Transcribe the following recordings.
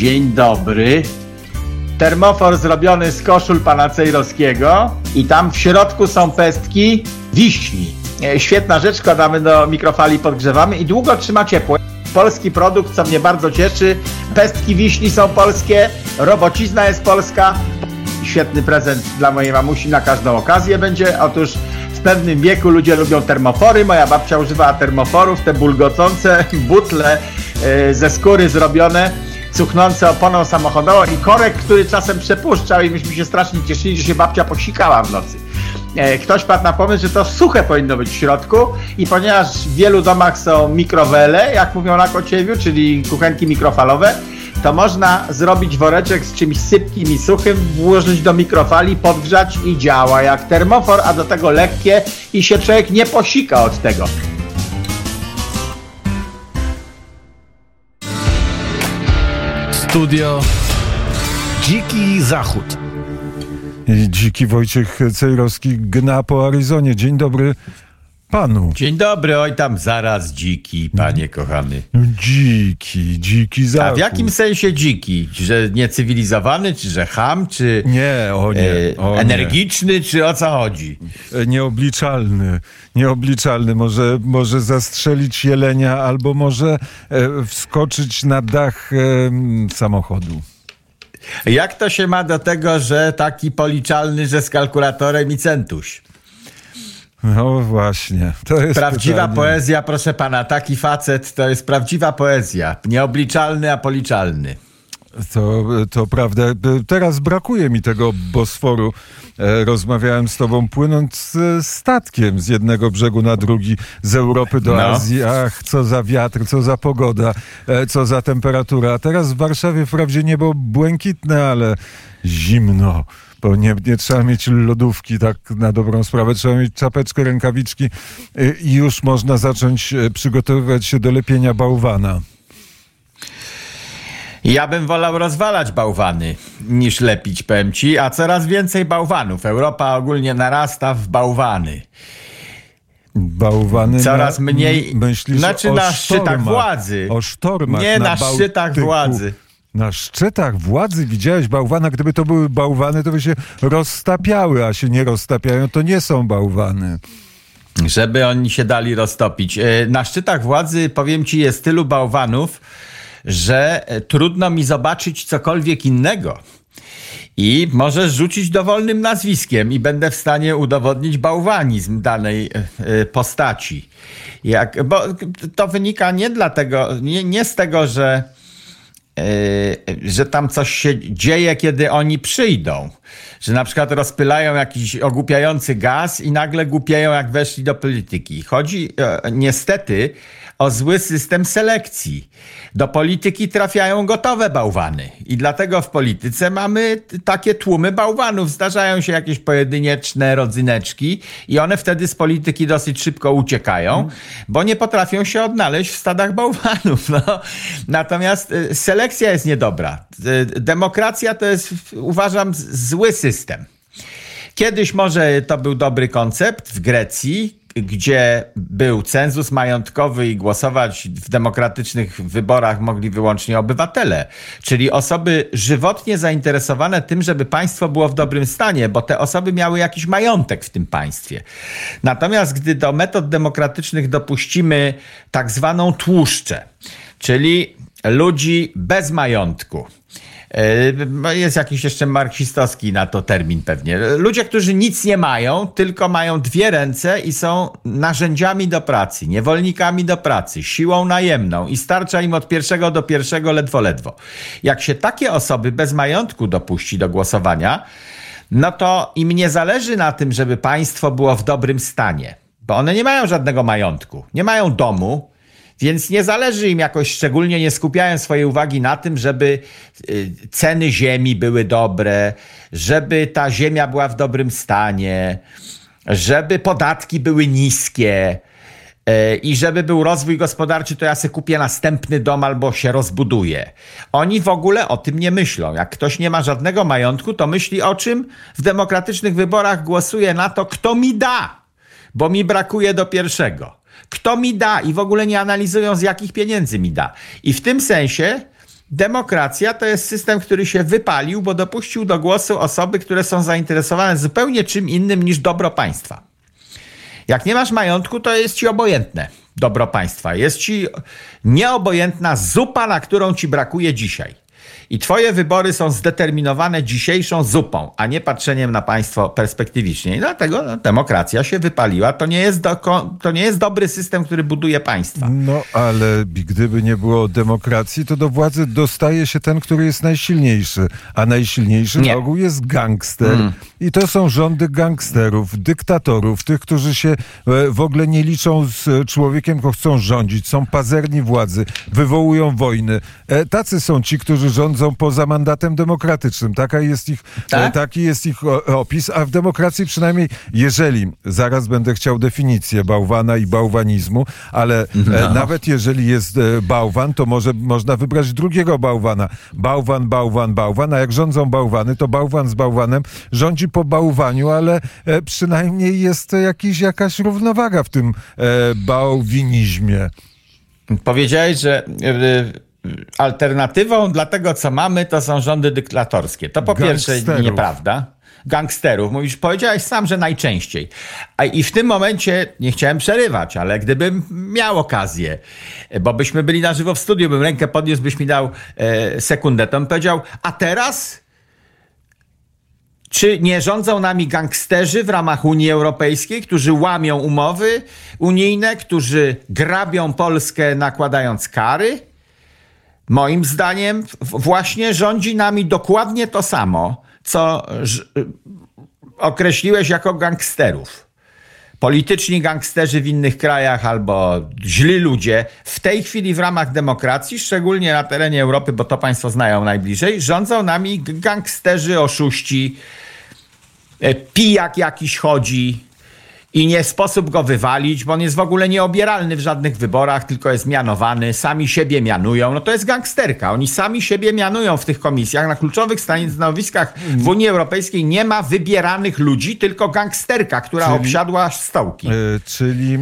Dzień dobry. Termofor zrobiony z koszul pana Cejrowskiego i tam w środku są pestki wiśni. E, Świetna rzecz, kładamy do mikrofali, podgrzewamy i długo trzyma ciepło. Polski produkt, co mnie bardzo cieszy. Pestki wiśni są polskie, robocizna jest polska. Świetny prezent dla mojej mamusi na każdą okazję będzie. Otóż w pewnym wieku ludzie lubią termofory. Moja babcia używała termoforów, te bulgocące butle e, ze skóry zrobione, cuchnące oponą samochodową i korek, który czasem przepuszczał i myśmy się strasznie cieszyli, że się babcia posikała w nocy. E, Ktoś padł na pomysł, że to suche powinno być w środku i ponieważ w wielu domach są mikrowele, jak mówią na Kociewiu, czyli kuchenki mikrofalowe, to można zrobić woreczek z czymś sypkim i suchym, włożyć do mikrofali, podgrzać i działa jak termofor, a do tego lekkie i się człowiek nie posika od tego. Studio Dziki Zachód. I Dziki Wojciech Cejrowski gna po Arizonie. Dzień dobry panu. Dzień dobry, oj tam zaraz dziki, panie kochany. Dziki, dziki A zachód. w jakim sensie dziki? Że niecywilizowany, czy że ham, czy Nie, o nie, e, o nie. energiczny, czy o co chodzi? E, Nieobliczalny, nieobliczalny. Może, może zastrzelić jelenia albo może e, wskoczyć na dach e, samochodu. Jak to się ma do tego, że taki policzalny, że z kalkulatorem i centuś? No właśnie, to jest Prawdziwa pytanie. poezja, proszę pana, taki facet to jest prawdziwa poezja. Nieobliczalny, a policzalny. To, to prawda. Teraz brakuje mi tego Bosforu. E, Rozmawiałem z tobą płynąc e, statkiem z jednego brzegu na drugi, z Europy do No. Azji. Ach, co za wiatr, co za pogoda, e, co za temperatura. A teraz w Warszawie wprawdzie niebo błękitne, ale zimno. Bo nie, nie trzeba mieć lodówki, tak na dobrą sprawę. Trzeba mieć czapeczkę, rękawiczki e, i już można zacząć e, przygotowywać się do lepienia bałwana. Ja bym wolał rozwalać bałwany niż lepić, powiem ci, a coraz więcej bałwanów. Europa ogólnie narasta w bałwany. Bałwany Coraz na, mniej- Myślisz znaczy o na szczytach władzy. O sztormach. Nie na Bałtyku. szczytach władzy. Na szczytach władzy widziałeś bałwana? Gdyby to były bałwany, to by się roztapiały, a się nie roztapiają, to nie są bałwany. Żeby oni się dali roztopić. E, Na szczytach władzy, powiem ci, jest tylu bałwanów, że e, trudno mi zobaczyć cokolwiek innego. I możesz rzucić dowolnym nazwiskiem i będę w stanie udowodnić bałwanizm danej e, postaci. Jak, bo to wynika nie dlatego, nie, nie z tego, że że tam coś się dzieje, kiedy oni przyjdą. Że na przykład rozpylają jakiś ogłupiający gaz i nagle głupieją, jak weszli do polityki. Chodzi e, niestety o zły system selekcji. Do polityki trafiają gotowe bałwany. I dlatego w polityce mamy takie tłumy bałwanów. Zdarzają się jakieś pojedynczne rodzyneczki i one wtedy z polityki dosyć szybko uciekają, bo nie potrafią się odnaleźć w stadach bałwanów. No. Natomiast y, selekcja jest niedobra. Y, Demokracja to jest, uważam, zły system. Kiedyś może to był dobry koncept w Grecji, gdzie był cenzus majątkowy i głosować w demokratycznych wyborach mogli wyłącznie obywatele, czyli osoby żywotnie zainteresowane tym, żeby państwo było w dobrym stanie, bo te osoby miały jakiś majątek w tym państwie. Natomiast gdy do metod demokratycznych dopuścimy tak zwaną tłuszczę, czyli ludzi bez majątku, Jest jakiś jeszcze marksistowski na to termin pewnie. Ludzie, którzy nic nie mają, tylko mają dwie ręce i są narzędziami do pracy, niewolnikami do pracy, siłą najemną i starcza im od pierwszego do pierwszego ledwo, ledwo. Jak się takie osoby bez majątku dopuści do głosowania, no to im nie zależy na tym, żeby państwo było w dobrym stanie, bo one nie mają żadnego majątku, nie mają domu, więc nie zależy im jakoś szczególnie, nie skupiają swojej uwagi na tym, żeby y, ceny ziemi były dobre, żeby ta ziemia była w dobrym stanie, żeby podatki były niskie. y, I żeby był rozwój gospodarczy, to ja sobie kupię następny dom albo się rozbuduję. Oni w ogóle o tym nie myślą. Jak ktoś nie ma żadnego majątku, to myśli o czym? W demokratycznych wyborach głosuje na to, kto mi da, bo mi brakuje do pierwszego. Kto mi da i w ogóle nie analizują z jakich pieniędzy mi da. I w tym sensie demokracja to jest system, który się wypalił, bo dopuścił do głosu osoby, które są zainteresowane zupełnie czym innym niż dobro państwa. Jak nie masz majątku, to jest ci obojętne dobro państwa. Jest ci nieobojętna zupa, na którą ci brakuje dzisiaj. I twoje wybory są zdeterminowane dzisiejszą zupą, a nie patrzeniem na państwo perspektywicznie. I dlatego no, demokracja się wypaliła. To nie, jest do, to nie jest dobry system, który buduje państwa. No ale gdyby nie było demokracji, to do władzy dostaje się ten, który jest najsilniejszy. A najsilniejszy nie. ogół jest gangster. Mm. I to są rządy gangsterów, dyktatorów, tych, którzy się e, w ogóle nie liczą z człowiekiem, tylko chcą rządzić. Są pazerni władzy, wywołują wojny. E, tacy są ci, którzy rządzą rządzą poza mandatem demokratycznym. Taka jest ich, tak? E, taki jest ich opis, a w demokracji przynajmniej, jeżeli, zaraz będę chciał definicję bałwana i bałwanizmu, ale e, no. nawet jeżeli jest e, bałwan, to może można wybrać drugiego bałwana. Bałwan, bałwan, bałwan, a jak rządzą bałwany, to bałwan z bałwanem rządzi po bałwaniu, ale przynajmniej jest jakiś, jakaś równowaga w tym bałwinizmie. Powiedziałeś, że alternatywą dla tego, co mamy, to są rządy dyktatorskie. To po Gangsterów. pierwsze nieprawda. Gangsterów. Mówisz, powiedziałeś sam, że najczęściej. A i w tym momencie nie chciałem przerywać, ale gdybym miał okazję, bo byśmy byli na żywo w studiu, bym rękę podniósł, byś mi dał e, sekundę, to bym powiedział, a teraz czy nie rządzą nami gangsterzy w ramach Unii Europejskiej, którzy łamią umowy unijne, którzy grabią Polskę nakładając kary? Moim zdaniem właśnie rządzi nami dokładnie to samo, co określiłeś jako gangsterów. Polityczni gangsterzy w innych krajach albo źli ludzie. W tej chwili w ramach demokracji, szczególnie na terenie Europy, bo to państwo znają najbliżej, rządzą nami gangsterzy, oszuści, e, pijak jakiś chodzi, i nie sposób go wywalić, bo on jest w ogóle nieobieralny w żadnych wyborach, tylko jest mianowany, sami siebie mianują. No to jest gangsterka. Oni sami siebie mianują w tych komisjach. Na kluczowych stanowiskach w Unii Europejskiej nie ma wybieranych ludzi, tylko gangsterka, która czyli, obsiadła stołki. E, czyli e,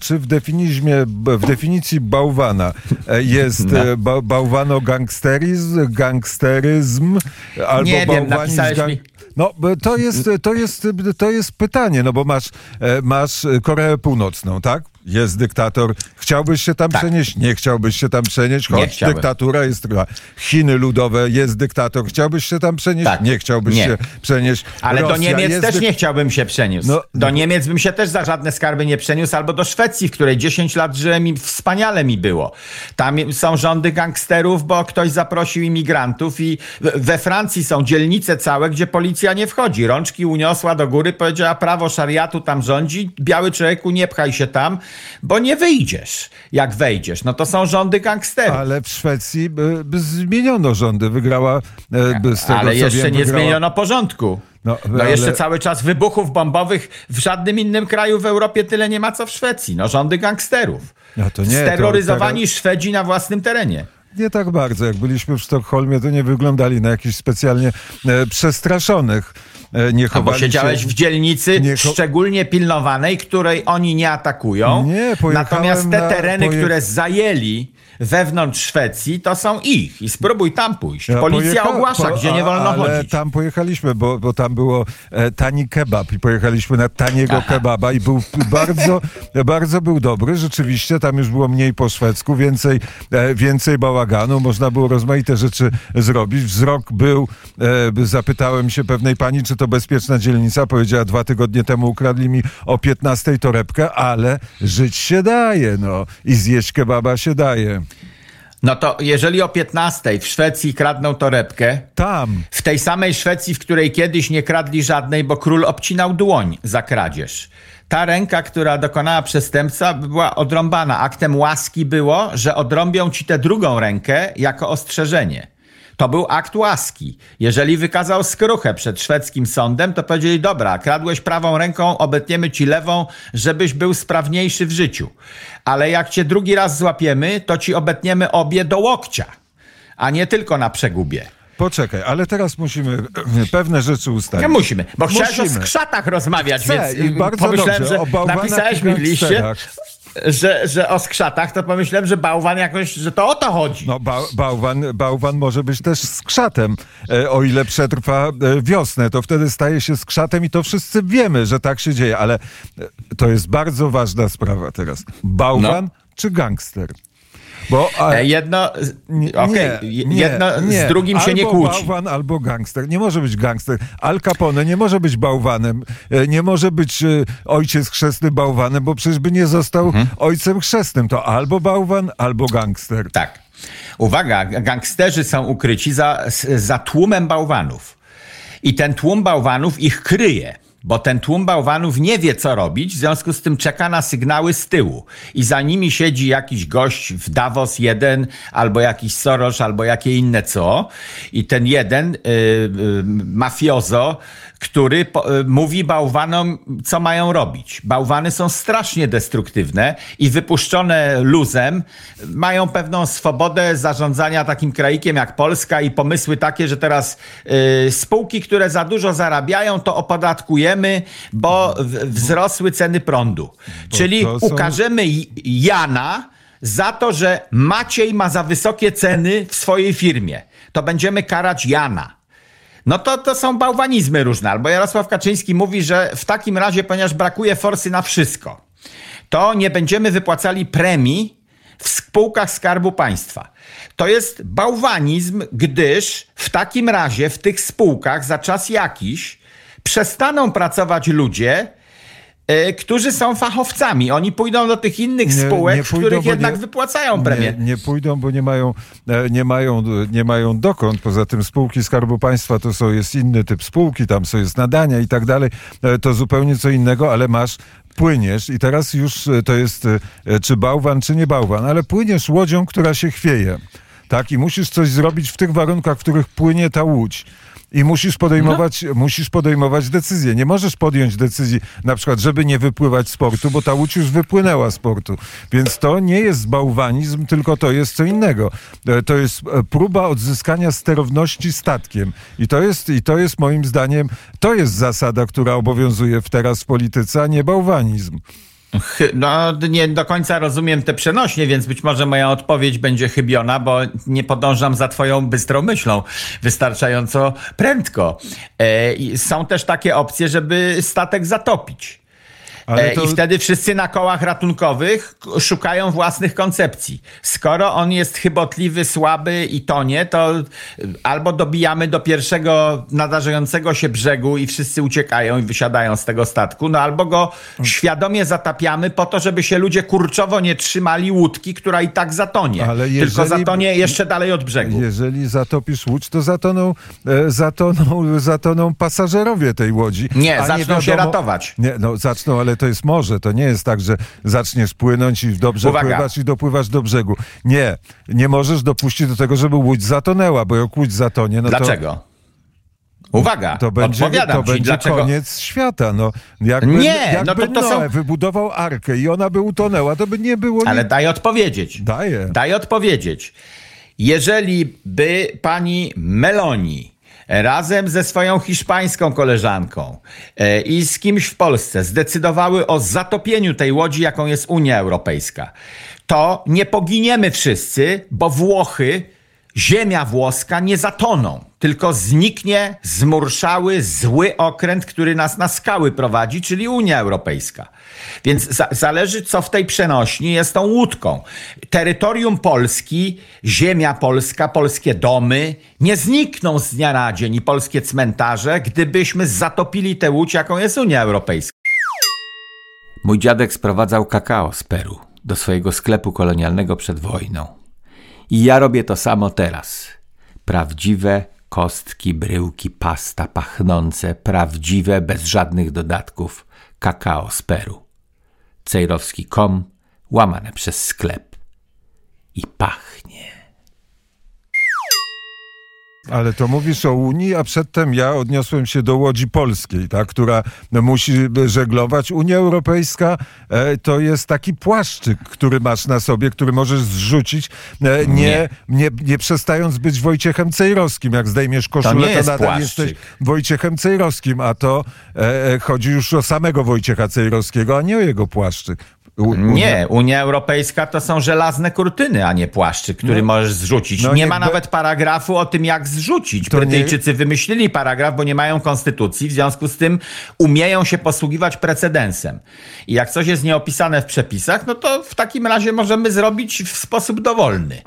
czy w, definizmie, w definicji bałwana e, jest no. ba, bałwano-gangsteryzm, gangsteryzm albo nie wiem, napisałeś gang... mi no, to jest, to jest, to jest pytanie, no bo masz, e, masz Koreę Północną, tak? Jest dyktator. Chciałbyś się tam tak. przenieść? Nie chciałbyś się tam przenieść, choć dyktatura jest trwa. Chiny ludowe, jest dyktator. Chciałbyś się tam przenieść? Tak. Nie chciałbyś nie. się przenieść. Ale Rosja do Niemiec też nie chciałbym się przeniósł. No, do. Niemiec bym się też za żadne skarby nie przeniósł, albo do Szwecji, w której 10 lat żyłem i wspaniale mi było. Tam są rządy gangsterów, bo ktoś zaprosił imigrantów i we Francji są dzielnice całe, gdzie policja nie wchodzi. Rączki uniosła do góry, powiedziała prawo szariatu tam rządzi, biały człowieku nie pchaj się tam, bo nie wyjdziesz, jak wejdziesz. No to są rządy gangsterów. Ale w Szwecji by, by zmieniono rządy, wygrała e, by z tego, Ale jeszcze wiem, nie wygrała... zmieniono porządku. No, no ale... jeszcze cały czas wybuchów bombowych w żadnym innym kraju w Europie tyle nie ma co w Szwecji. No rządy gangsterów. No to nie, Steroryzowani to, Szwedzi na własnym terenie nie tak bardzo. Jak byliśmy w Sztokholmie, to nie wyglądali na jakichś specjalnie e, przestraszonych. E, nie chowali Albo siedziałeś się, w dzielnicy nie, szczególnie pilnowanej, której oni nie atakują. Nie, Natomiast te tereny, na, które zajęli wewnątrz Szwecji, to są ich i spróbuj tam pójść. Ja Policja ogłasza, po... gdzie nie wolno ale chodzić. tam pojechaliśmy, bo, bo tam było e, tani kebab i pojechaliśmy na taniego Aha. kebaba i był bardzo, bardzo był dobry. Rzeczywiście tam już było mniej po szwedzku, więcej, e, więcej bałaganu, można było rozmaite rzeczy zrobić. Wzrok był, e, zapytałem się pewnej pani, czy to bezpieczna dzielnica. Powiedziała, dwa tygodnie temu ukradli mi o 15 torebkę, ale żyć się daje, no. I zjeść kebaba się daje. No to jeżeli o 15 w Szwecji kradną torebkę, tam. W tej samej Szwecji, w której kiedyś nie kradli żadnej, bo król obcinał dłoń za kradzież. Ta ręka, która dokonała przestępca, była odrąbana. Aktem łaski było, że odrąbią ci tę drugą rękę jako ostrzeżenie. To był akt łaski. Jeżeli wykazał skruchę przed szwedzkim sądem, to powiedzieli: Dobra, kradłeś prawą ręką, obetniemy ci lewą, żebyś był sprawniejszy w życiu. Ale jak cię drugi raz złapiemy, to ci obetniemy obie do łokcia, a nie tylko na przegubie. Poczekaj, ale teraz musimy pewne rzeczy ustalić. Nie musimy, bo musimy. chciałeś o skrzatach rozmawiać, Chcę, więc i bardzo pomyślałem, dobrze, że napisałeś mi w liście. Że, że o skrzatach, to pomyślałem, że bałwan jakoś, że to o to chodzi. No, ba bałwan, bałwan może być też skrzatem. E, o ile przetrwa e, wiosnę, to wtedy staje się skrzatem i to wszyscy wiemy, że tak się dzieje, ale e, to jest bardzo ważna sprawa teraz. Bałwan No. czy gangster? Bo a, E, Jedno, okej, jedno z drugim się albo nie kłóci. bałwan, albo gangster. Nie może być gangster. Al Capone nie może być bałwanem. E, Nie może być e, ojciec chrzestny bałwanem, bo przecież by nie został Mhm. ojcem chrzestnym. To albo bałwan, albo gangster. Tak. Uwaga, gangsterzy są ukryci za, za tłumem bałwanów. I ten tłum bałwanów ich kryje. Bo ten tłum bałwanów nie wie, co robić, w związku z tym czeka na sygnały z tyłu. I za nimi siedzi jakiś gość w Davos jeden, albo jakiś Soros, albo jakie inne co. I ten jeden, y, y, mafiozo, który y, mówi bałwanom, co mają robić. Bałwany są strasznie destruktywne i wypuszczone luzem mają pewną swobodę zarządzania takim kraikiem jak Polska i pomysły takie, że teraz y, spółki, które za dużo zarabiają, to opodatkujemy, bo wzrosły ceny prądu. Czyli to są- ukażemy Jana za to, że Maciej ma za wysokie ceny w swojej firmie. To będziemy karać Jana. No to, to są bałwanizmy różne. Albo Jarosław Kaczyński mówi, że w takim razie, ponieważ brakuje forsy na wszystko, to nie będziemy wypłacali premii w spółkach Skarbu Państwa. To jest bałwanizm, gdyż w takim razie w tych spółkach za czas jakiś przestaną pracować ludzie, którzy są fachowcami. Oni pójdą do tych innych Nie- spółek, nie w pójdą, których jednak nie- wypłacają premię. Nie, nie pójdą, bo nie mają, e, nie, mają, nie mają dokąd. Poza tym spółki Skarbu Państwa to są, jest inny typ spółki, tam są jest nadania i tak dalej. E, To zupełnie co innego, ale masz płyniesz i teraz już e, to jest e, czy bałwan, czy nie bałwan, ale płyniesz łodzią, która się chwieje. Tak, i musisz coś zrobić w tych warunkach, w których płynie ta łódź. I musisz podejmować, No. musisz podejmować decyzje. Nie możesz podjąć decyzji, na przykład, żeby nie wypływać z portu, bo ta łódź już wypłynęła z portu. Więc to nie jest bałwanizm, tylko to jest co innego. E, To jest e, próba odzyskania sterowności statkiem. I to jest, i to jest moim zdaniem, to jest zasada, która obowiązuje w teraz w polityce, a nie bałwanizm. No, nie do końca rozumiem te przenośnie, więc być może moja odpowiedź będzie chybiona, bo nie podążam za twoją bystrą myślą wystarczająco prędko. E, są też takie opcje, żeby statek zatopić. E, to- I wtedy wszyscy na kołach ratunkowych szukają własnych koncepcji. Skoro on jest chybotliwy, słaby i tonie, to albo dobijamy do pierwszego nadarzającego się brzegu i wszyscy uciekają i wysiadają z tego statku, no albo go świadomie zatapiamy po to, żeby się ludzie kurczowo nie trzymali łódki, która i tak zatonie. Ale Tylko jeżeli- zatonie jeszcze dalej od brzegu. Jeżeli zatopisz łódź, to zatoną, e, zatoną, zatoną pasażerowie tej łodzi. Nie, zaczną się ratować. Nie, no zaczną, ale to jest morze. To nie jest tak, że zaczniesz płynąć i dobrze Uwaga. pływasz i dopływasz do brzegu. Nie, nie możesz dopuścić do tego, żeby łódź zatonęła, bo jak łódź zatonie, no Dlaczego? Uwaga, to, to będzie, to ci, będzie dlaczego. koniec świata. No, jakby, Nie, jakby no to- to są- wybudował arkę i ona by utonęła, to by nie było... Ale nic. daj odpowiedzieć. Daję. Daj odpowiedzieć. Jeżeli by pani Meloni razem ze swoją hiszpańską koleżanką e, i z kimś w Polsce zdecydowały o zatopieniu tej łodzi, jaką jest Unia Europejska, to nie poginiemy wszyscy, bo Włochy, ziemia włoska nie zatoną, tylko zniknie zmurszały, zły okręt, który nas na skały prowadzi, czyli Unia Europejska. Więc za zależy, co w tej przenośni jest tą łódką. Terytorium Polski, ziemia polska, polskie domy nie znikną z dnia na dzień i polskie cmentarze, gdybyśmy zatopili tę łódź, jaką jest Unia Europejska. Mój dziadek sprowadzał kakao z Peru do swojego sklepu kolonialnego przed wojną. I ja robię to samo teraz. Prawdziwe kostki, bryłki, pasta pachnące, prawdziwe, bez żadnych dodatków, kakao z Peru. Cejrowski.com, łamane przez sklep. I pachnie. Ale to mówisz o Unii, a przedtem ja odniosłem się do łodzi polskiej, tak, która musi żeglować. Unia Europejska e, to jest taki płaszczyk, który masz na sobie, który możesz zrzucić, e, nie, Nie. nie. Nie, przestając być Wojciechem Cejrowskim. Jak zdejmiesz koszulę, to, jest nadal płaszczyk. jesteś Wojciechem Cejrowskim, a to e, e, chodzi już o samego Wojciecha Cejrowskiego, a nie o jego płaszczyk. U, Nie, Unia Europejska to są żelazne kurtyny, a nie płaszczyk, który No. możesz zrzucić. No nie nie- ma nawet paragrafu o tym, jak zrzucić. To nie- Brytyjczycy wymyślili paragraf, bo nie mają konstytucji, w związku z tym umieją się posługiwać precedensem. I jak coś jest nieopisane w przepisach, no to w takim razie możemy zrobić w sposób dowolny.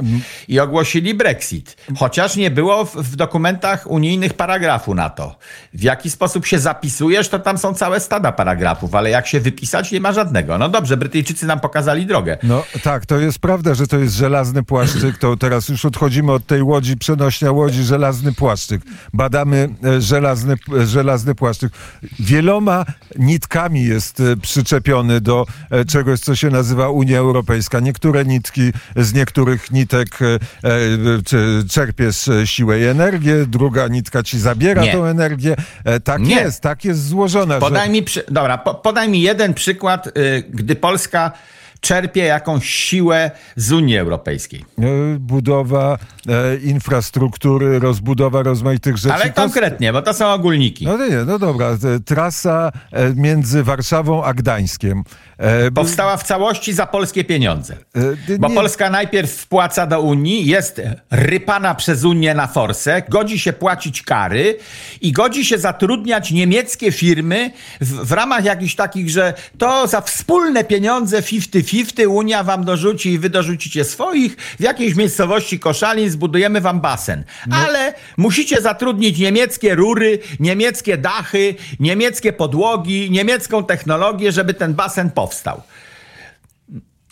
I ogłosili Brexit. Chociaż nie było w, w dokumentach unijnych paragrafu na to. W jaki sposób się zapisujesz, to tam są całe stada paragrafów, ale jak się wypisać, nie ma żadnego. No dobrze, Brytyjczycy nam pokazali drogę. No tak, to jest prawda, że to jest żelazny płaszczyk. To teraz już odchodzimy od tej łodzi, przenośnia łodzi, żelazny płaszczyk. Badamy e, żelazny, e, żelazny płaszczyk. Wieloma nitkami jest e, przyczepiony do czegoś, co się nazywa Unia Europejska. Niektóre nitki z niektórych nitek czerpiesz siłę i energię, druga nitka ci zabiera Nie. tą energię. Tak Nie. jest, tak jest złożona. Podaj że... mi, przy... Dobra, po, podaj mi jeden przykład, y, gdy Polska czerpie jakąś siłę z Unii Europejskiej. E, budowa e, infrastruktury, rozbudowa rozmaitych rzeczy. Ale konkretnie, bo to są ogólniki. No nie, no dobra. e, Trasa e, między Warszawą a Gdańskiem. E, Powstała w całości za polskie pieniądze. e, Bo Polska najpierw wpłaca do Unii, jest rypana przez Unię na forsę, godzi się płacić kary i godzi się zatrudniać niemieckie firmy w, w ramach jakichś takich, że to za wspólne pieniądze 50-50 Unia wam dorzuci i wy dorzucicie swoich. W jakiejś miejscowości Koszalin zbudujemy wam basen. Ale musicie zatrudnić niemieckie rury, niemieckie dachy, niemieckie podłogi, niemiecką technologię, żeby ten basen powstał.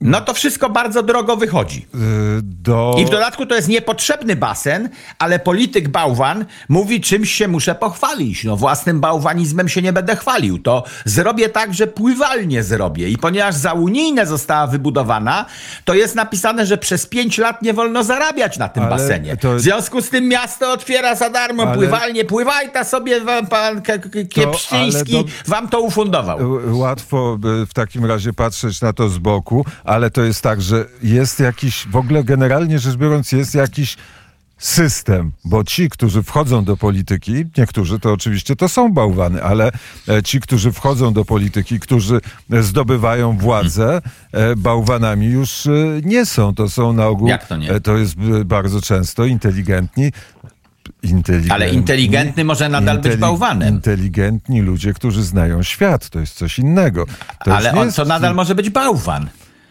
No to wszystko bardzo drogo wychodzi. e, do... I w dodatku to jest niepotrzebny basen, ale polityk bałwan mówi, czymś się muszę pochwalić. No własnym bałwanizmem się nie będę chwalił. To zrobię tak, że pływalnie zrobię. I ponieważ za unijne została wybudowana, to jest napisane, że przez pięć lat nie wolno zarabiać na tym Ale basenie. to- W związku z tym miasto otwiera za darmo Ale- pływalnie. Pływaj ta sobie wam pan Kiepszczyński ale do- wam to ufundował. Łatwo w takim razie patrzeć na to z boku, ale to jest tak, że jest jakiś, w ogóle generalnie rzecz biorąc, jest jakiś system, bo ci, którzy wchodzą do polityki, niektórzy to oczywiście to są bałwany, ale e, ci, którzy wchodzą do polityki, którzy zdobywają władzę, e, bałwanami już e, nie są. To są na ogół, Jak to nie? to jest bardzo często inteligentni, Ale inteligentny może nadal być bałwanem. Inteligentni ludzie, którzy znają świat, to jest coś innego. To Ale on to nadal może być bałwan.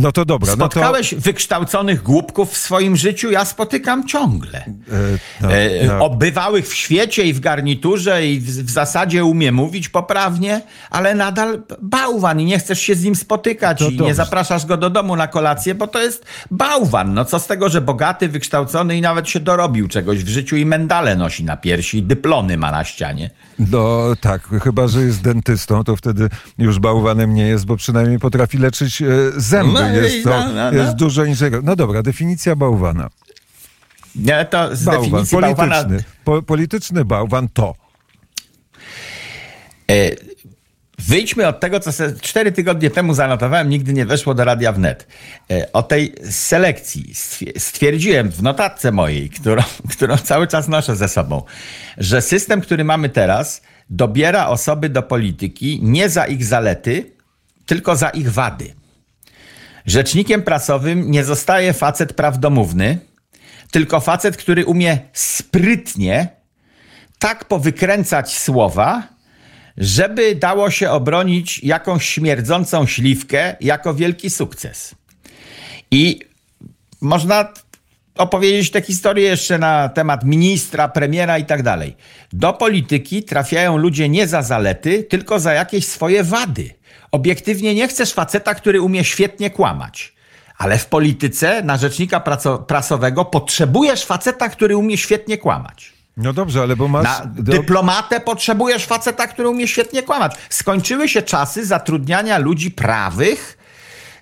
No to dobra, no to... Spotkałeś wykształconych głupków w swoim życiu? Ja spotykam ciągle. E, no, E, no. Obywałych w świecie i w garniturze i w, w zasadzie umie mówić poprawnie, ale nadal bałwan i nie chcesz się z nim spotykać To i nie dobrze. zapraszasz go do domu na kolację, bo to jest bałwan. No co z tego, że bogaty, wykształcony i nawet się dorobił czegoś w życiu i mendale nosi na piersi i dyplony ma na ścianie. No tak, chyba, że jest dentystą, to wtedy już bałwanem nie jest, bo przynajmniej potrafi leczyć e, zęby. Jest to no, no, no. jest dużo innego. No dobra, definicja bałwana. Nie, to z Bałwan, definicji polityczny. bałwana Po, polityczny bałwan to. E, Wyjdźmy od tego, co cztery tygodnie temu zanotowałem, nigdy nie weszło do Radia Wnet. E, O tej selekcji Stwier- stwierdziłem w notatce mojej, którą, którą cały czas noszę ze sobą, że system, który mamy teraz, dobiera osoby do polityki nie za ich zalety, tylko za ich wady. Rzecznikiem prasowym nie zostaje facet prawdomówny, tylko facet, który umie sprytnie tak powykręcać słowa, żeby dało się obronić jakąś śmierdzącą śliwkę jako wielki sukces. I można opowiedzieć tę historię jeszcze na temat ministra, premiera i tak dalej. Do polityki trafiają ludzie nie za zalety, tylko za jakieś swoje wady. Obiektywnie nie chcesz faceta, który umie świetnie kłamać. Ale w polityce na rzecznika prasowego potrzebujesz faceta, który umie świetnie kłamać. No dobrze, ale bo masz... Na dyplomatę potrzebujesz faceta, który umie świetnie kłamać. Skończyły się czasy zatrudniania ludzi prawych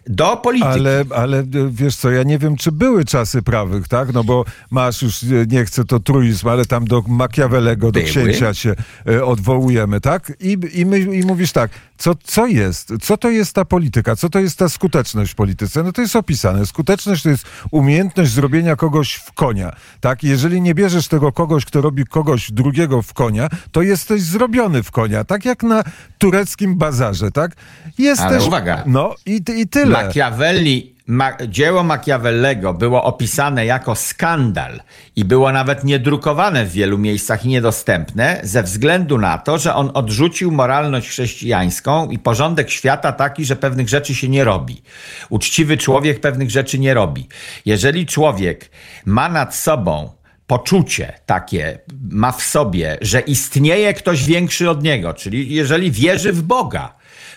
do polityki. Ale, ale e, wiesz co, ja nie wiem, czy były czasy prawych, tak? No bo masz już, e, nie chcę to truizm, ale tam do Machiavellego, do Były. księcia się e, odwołujemy, tak? I, i, my, I mówisz tak, Co, co jest? Co to jest ta polityka? Co to jest ta skuteczność w polityce? No to jest opisane. Skuteczność to jest umiejętność zrobienia kogoś w konia. Tak? Jeżeli nie bierzesz tego kogoś, kto robi kogoś drugiego w konia, to jesteś zrobiony w konia. Tak jak na tureckim bazarze, tak? Jesteś... Ale uwaga. No i, i tyle. Machiavelli Ma dzieło Machiavellego było opisane jako skandal i było nawet niedrukowane w wielu miejscach i niedostępne ze względu na to, że on odrzucił moralność chrześcijańską i porządek świata taki, że pewnych rzeczy się nie robi. Uczciwy człowiek pewnych rzeczy nie robi. Jeżeli człowiek ma nad sobą poczucie takie, ma w sobie, że istnieje ktoś większy od niego, czyli jeżeli wierzy w Boga,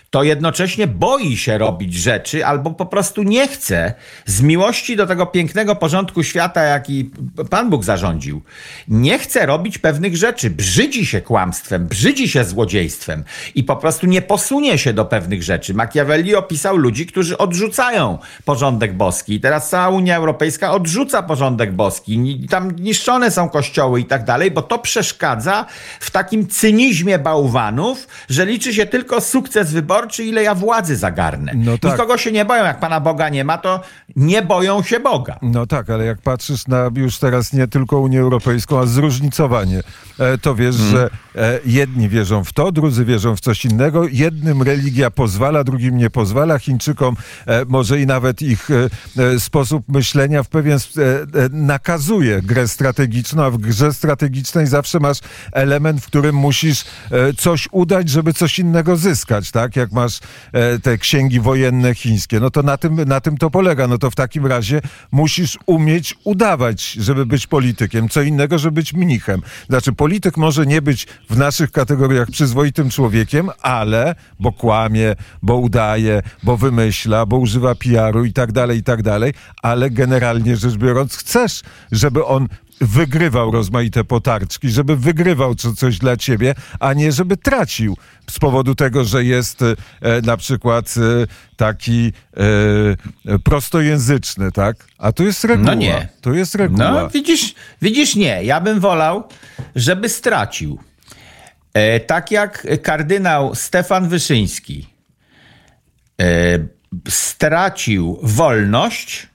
to jednocześnie boi się robić rzeczy albo po prostu nie chce z miłości do tego pięknego porządku świata, jaki Pan Bóg zarządził. Nie chce robić pewnych rzeczy, brzydzi się kłamstwem, brzydzi się złodziejstwem i po prostu nie posunie się do pewnych rzeczy. Machiavelli opisał ludzi, którzy odrzucają porządek boski. I teraz cała Unia Europejska odrzuca porządek boski. Tam niszczone są kościoły i tak dalej, bo to przeszkadza w takim cynizmie bałwanów, że liczy się tylko sukces wyborczy czy ile ja władzy zagarnę. No tak. Nikogo się nie boją. Jak Pana Boga nie ma, to nie boją się Boga. No tak, ale jak patrzysz na już teraz nie tylko Unię Europejską, a zróżnicowanie, e, to wiesz, hmm. że e, jedni wierzą w to, drudzy wierzą w coś innego. Jednym religia pozwala, drugim nie pozwala. Chińczykom e, może i nawet ich sposób myślenia w pewien nakazuje grę strategiczną, a w grze strategicznej zawsze masz element, w którym musisz coś udać, żeby coś innego zyskać, tak? Jak masz e, te księgi wojenne chińskie, no to na tym, na tym to polega. No to w takim razie musisz umieć udawać, żeby być politykiem. Co innego, żeby być mnichem. Znaczy, polityk może nie być w naszych kategoriach przyzwoitym człowiekiem, ale, bo kłamie, bo udaje, bo wymyśla, bo używa PR-u i tak dalej, i tak dalej, ale generalnie rzecz biorąc chcesz, żeby on wygrywał rozmaite potarczki, żeby wygrywał co, coś dla ciebie, a nie żeby tracił z powodu tego, że jest e, na przykład e, taki e, prostojęzyczny, tak? A tu jest reguła. No nie. To jest reguła. No widzisz, widzisz nie. Ja bym wolał, żeby stracił. E, tak jak kardynał Stefan Wyszyński e, stracił wolność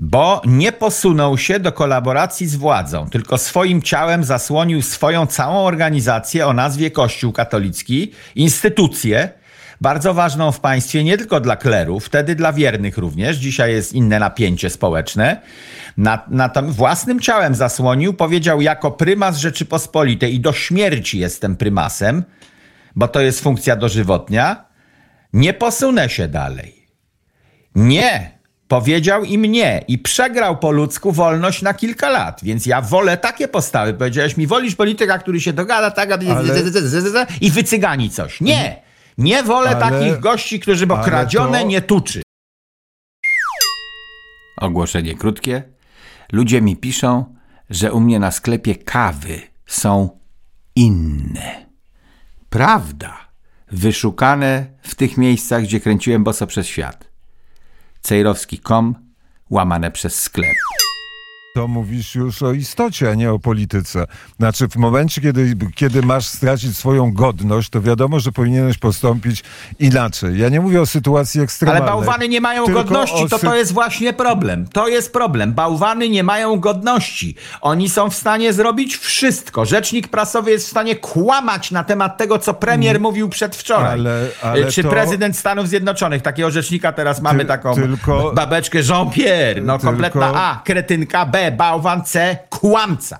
bo nie posunął się do kolaboracji z władzą, tylko swoim ciałem zasłonił swoją całą organizację o nazwie Kościół katolicki, instytucję, bardzo ważną w państwie nie tylko dla klerów, wtedy dla wiernych również, dzisiaj jest inne napięcie społeczne. Na, na tym własnym ciałem zasłonił, powiedział jako prymas Rzeczypospolitej i do śmierci jestem prymasem, bo to jest funkcja dożywotnia, nie posunę się dalej. Nie, Powiedział im nie i przegrał po ludzku wolność na kilka lat. Więc ja wolę takie postawy. Powiedziałeś mi, wolisz polityka, który się dogada, tak, ale... i wycygani coś. Nie! Nie wolę ale... takich gości, którzy bo kradzione to... nie tuczy. Ogłoszenie krótkie. Ludzie mi piszą, że u mnie na sklepie kawy są inne. Prawda. Wyszukane w tych miejscach, gdzie kręciłem boso przez świat cejrowski.com łamane przez sklep. To mówisz już o istocie, a nie o polityce. Znaczy, w momencie, kiedy, kiedy masz stracić swoją godność, to wiadomo, że powinieneś postąpić inaczej. Ja nie mówię o sytuacji ekstremalnej. Ale bałwany nie mają godności, to to jest właśnie problem. To jest problem. Bałwany nie mają godności. Oni są w stanie zrobić wszystko. Rzecznik prasowy jest w stanie kłamać na temat tego, co premier mm. mówił przedwczoraj. Ale, ale Czy to... prezydent Stanów Zjednoczonych. Takiego rzecznika teraz mamy Ty, taką tylko... babeczkę Jean-Pierre. No, kompletna tylko... A, kretynka B bałwan, C, kłamca.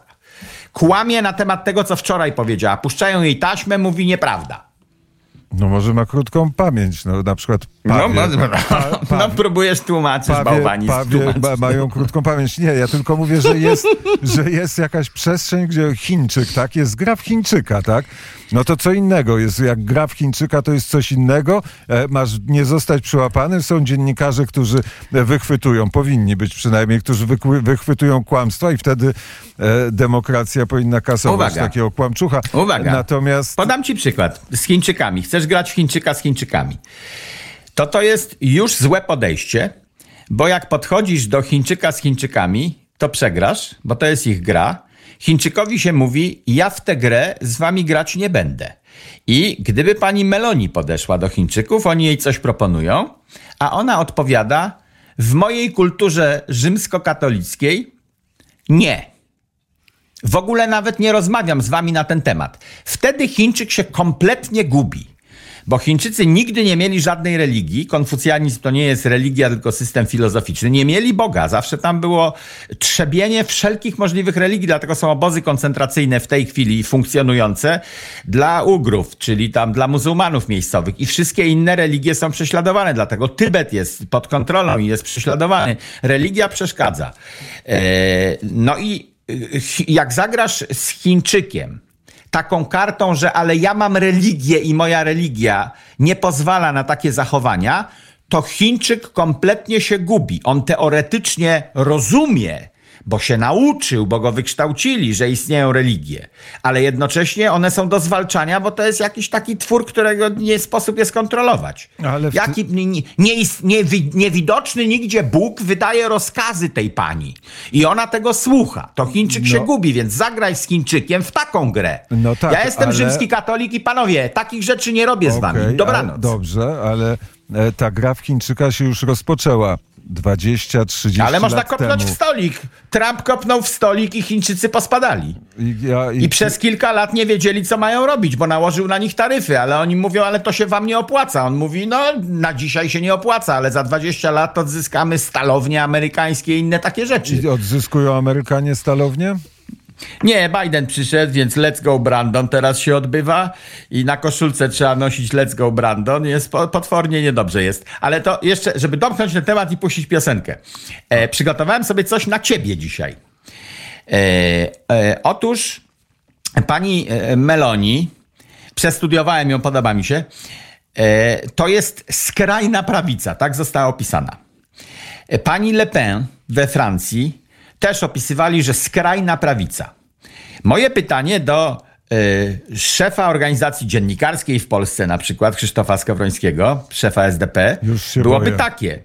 Kłamie na temat tego, co wczoraj powiedziała. Puszczają jej taśmę, mówi nieprawda. No może ma krótką pamięć, no na przykład pawie, no, no, no, no próbujesz tłumaczyć pawie, bałwani. Pawie ma, mają krótką pamięć. Nie, ja tylko mówię, że jest, że jest jakaś przestrzeń, gdzie Chińczyk, tak, jest gra w Chińczyka, tak? No to co innego jest, jak gra w Chińczyka to jest coś innego, e, masz nie zostać przyłapany, są dziennikarze, którzy wychwytują, powinni być przynajmniej, którzy wychwytują kłamstwa i wtedy e, demokracja powinna kasować Uwaga. takiego kłamczucha. Uwaga, Natomiast... podam ci przykład z Chińczykami. Chcesz grać w Chińczyka z Chińczykami. To to jest już złe podejście, bo jak podchodzisz do Chińczyka z Chińczykami, to przegrasz, bo to jest ich gra Chińczykowi się mówi: Ja w tę grę z wami grać nie będę. I gdyby pani Meloni podeszła do Chińczyków, oni jej coś proponują, a ona odpowiada: W mojej kulturze rzymskokatolickiej nie. W ogóle nawet nie rozmawiam z wami na ten temat. Wtedy Chińczyk się kompletnie gubi. Bo Chińczycy nigdy nie mieli żadnej religii. Konfucjanizm to nie jest religia, tylko system filozoficzny. Nie mieli Boga. Zawsze tam było trzebienie wszelkich możliwych religii, dlatego są obozy koncentracyjne w tej chwili funkcjonujące dla Ugrów, czyli tam dla muzułmanów miejscowych. I wszystkie inne religie są prześladowane, dlatego Tybet jest pod kontrolą i jest prześladowany. Religia przeszkadza. E, no i jak zagrasz z Chińczykiem, taką kartą, że ale ja mam religię i moja religia nie pozwala na takie zachowania, to Chińczyk kompletnie się gubi. On teoretycznie rozumie, bo się nauczył, bo go wykształcili, że istnieją religie, ale jednocześnie one są do zwalczania, bo to jest jakiś taki twór, którego nie sposób jest kontrolować. Ale Jaki nie, nie, nie, niewidoczny nigdzie Bóg wydaje rozkazy tej pani i ona tego słucha. To Chińczyk no. się gubi, więc zagraj z Chińczykiem w taką grę. No tak, ja jestem ale... rzymski katolik i panowie, takich rzeczy nie robię okay, z wami. Dobranoc. Ale, dobrze, ale e, ta gra w Chińczyka się już rozpoczęła. 20, 30 Ale można kopnąć temu. w stolik. Trump kopnął w stolik i Chińczycy pospadali. I, ja, i, I, przez kilka lat nie wiedzieli, co mają robić, bo nałożył na nich taryfy, ale oni mówią, ale to się wam nie opłaca. On mówi, no na dzisiaj się nie opłaca, ale za 20 lat odzyskamy stalownie amerykańskie i inne takie rzeczy. I odzyskują Amerykanie stalownie? Nie, Biden przyszedł, więc Let's Go Brandon teraz się odbywa i na koszulce trzeba nosić Let's Go Brandon. Jest potwornie niedobrze jest. Ale to jeszcze, żeby domknąć ten temat i puścić piosenkę. E, przygotowałem sobie coś na ciebie dzisiaj. E, e, otóż pani e, Meloni, przestudiowałem ją, podoba mi się, e, to jest skrajna prawica, tak została opisana. E, pani Le Pen we Francji też opisywali, że skrajna prawica. Moje pytanie do y, szefa organizacji dziennikarskiej w Polsce, na przykład Krzysztofa Skowrońskiego, szefa SDP, byłoby boję. takie.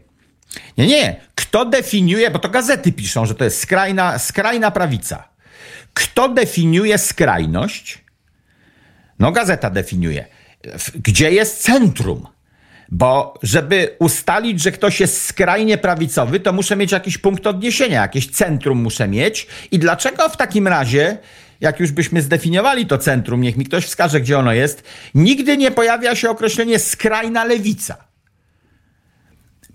Nie, nie. Kto definiuje, bo to gazety piszą, że to jest skrajna, skrajna prawica. Kto definiuje skrajność? No, gazeta definiuje. Gdzie jest centrum? Bo żeby ustalić, że ktoś jest skrajnie prawicowy, to muszę mieć jakiś punkt odniesienia, jakieś centrum muszę mieć. I dlaczego w takim razie, jak już byśmy zdefiniowali to centrum, niech mi ktoś wskaże, gdzie ono jest, nigdy nie pojawia się określenie skrajna lewica?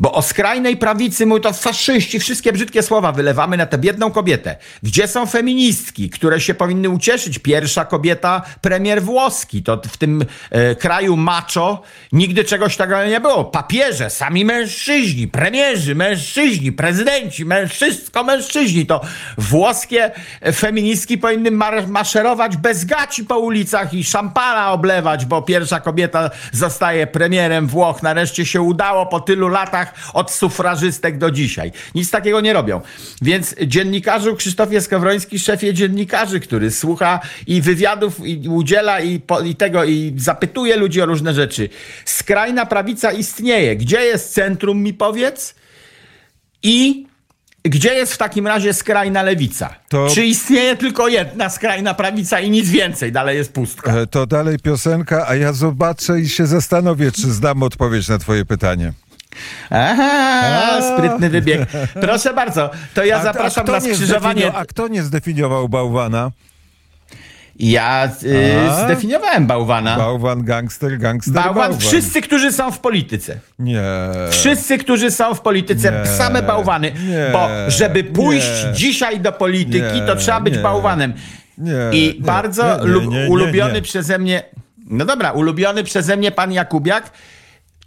Bo o skrajnej prawicy mówią to faszyści, wszystkie brzydkie słowa wylewamy na tę biedną kobietę. Gdzie są feministki, które się powinny ucieszyć? Pierwsza kobieta, premier włoski. To w tym e, kraju macho nigdy czegoś takiego nie było. Papieże, sami mężczyźni, premierzy, mężczyźni, prezydenci, mężczyzko mężczyźni. To włoskie feministki powinny mar maszerować bez gaci po ulicach i szampana oblewać, bo pierwsza kobieta zostaje premierem Włoch. Nareszcie się udało po tylu latach od sufrażystek do dzisiaj. Nic takiego nie robią. Więc dziennikarzu Krzysztofie Skowroński, szefie dziennikarzy, który słucha i wywiadów i udziela i, po, i tego i zapytuje ludzi o różne rzeczy. Skrajna prawica istnieje. Gdzie jest centrum, mi powiedz? I gdzie jest w takim razie skrajna lewica? To... Czy istnieje tylko jedna skrajna prawica i nic więcej? Dalej jest pustka. E, to dalej piosenka, a ja zobaczę i się zastanowię, czy znam odpowiedź na twoje pytanie. Aha, sprytny wybieg. Proszę bardzo, to ja a, zapraszam a na skrzyżowanie. A kto nie zdefiniował bałwana? Ja y, zdefiniowałem bałwana. Bałwan, gangster, gangster. Bałwan, bałwan, wszyscy, którzy są w polityce. Nie. Wszyscy, którzy są w polityce, nie. same bałwany. Nie. Bo żeby pójść nie. dzisiaj do polityki, to trzeba być bałwanem. Nie. I bardzo ulubiony przeze mnie. No dobra, ulubiony przeze mnie pan Jakubiak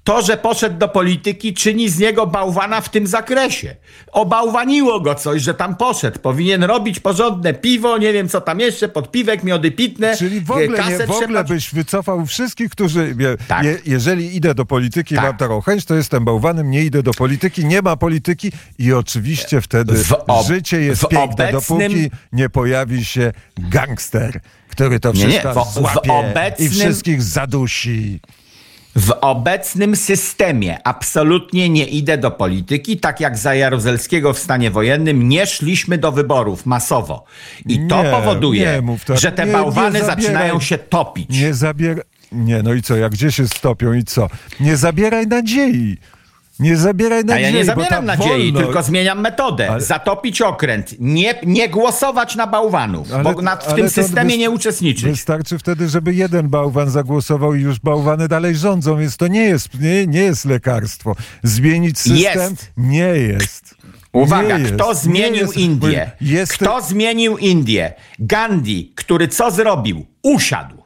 to, że poszedł do polityki, czyni z niego bałwana w tym zakresie. Obałwaniło go coś, że tam poszedł. Powinien robić porządne piwo, nie wiem co tam jeszcze, podpiwek, miody pitne. Czyli w ogóle, nie, w ogóle byś wycofał wszystkich, którzy. Je, tak. je, jeżeli idę do polityki, tak. mam taką chęć, to jestem bałwanem, nie idę do polityki, nie ma polityki i oczywiście wtedy życie jest piękne, obecnym... dopóki nie pojawi się gangster, który to wszystko nie, nie. W, złapie w obecnym... i wszystkich zadusi. W obecnym systemie absolutnie nie idę do polityki, tak jak za Jaruzelskiego w stanie wojennym nie szliśmy do wyborów masowo. I to Nie, powoduje, nie mów tak. że te Nie- nie bałwany zabieraj. zaczynają się topić. Nie zabier... Nie, no i co, jak gdzie się stopią i co? Nie zabieraj nadziei. Nie zabieraj A nadziei, ja nie zabieram nadziei, wolność- tylko zmieniam metodę. Ale- Zatopić okręt. Nie, nie głosować na bałwanów, Ale- bo na, w tym systemie nie uczestniczyć. Wystarczy wtedy, żeby jeden bałwan zagłosował i już bałwany dalej rządzą, więc to nie jest, nie, nie jest lekarstwo. Zmienić system Jest. nie jest. Uwaga, nie jest. kto Nie zmienił jest. Indię? Jest Kto zmienił Indię? Gandhi, który co zrobił? Usiadł.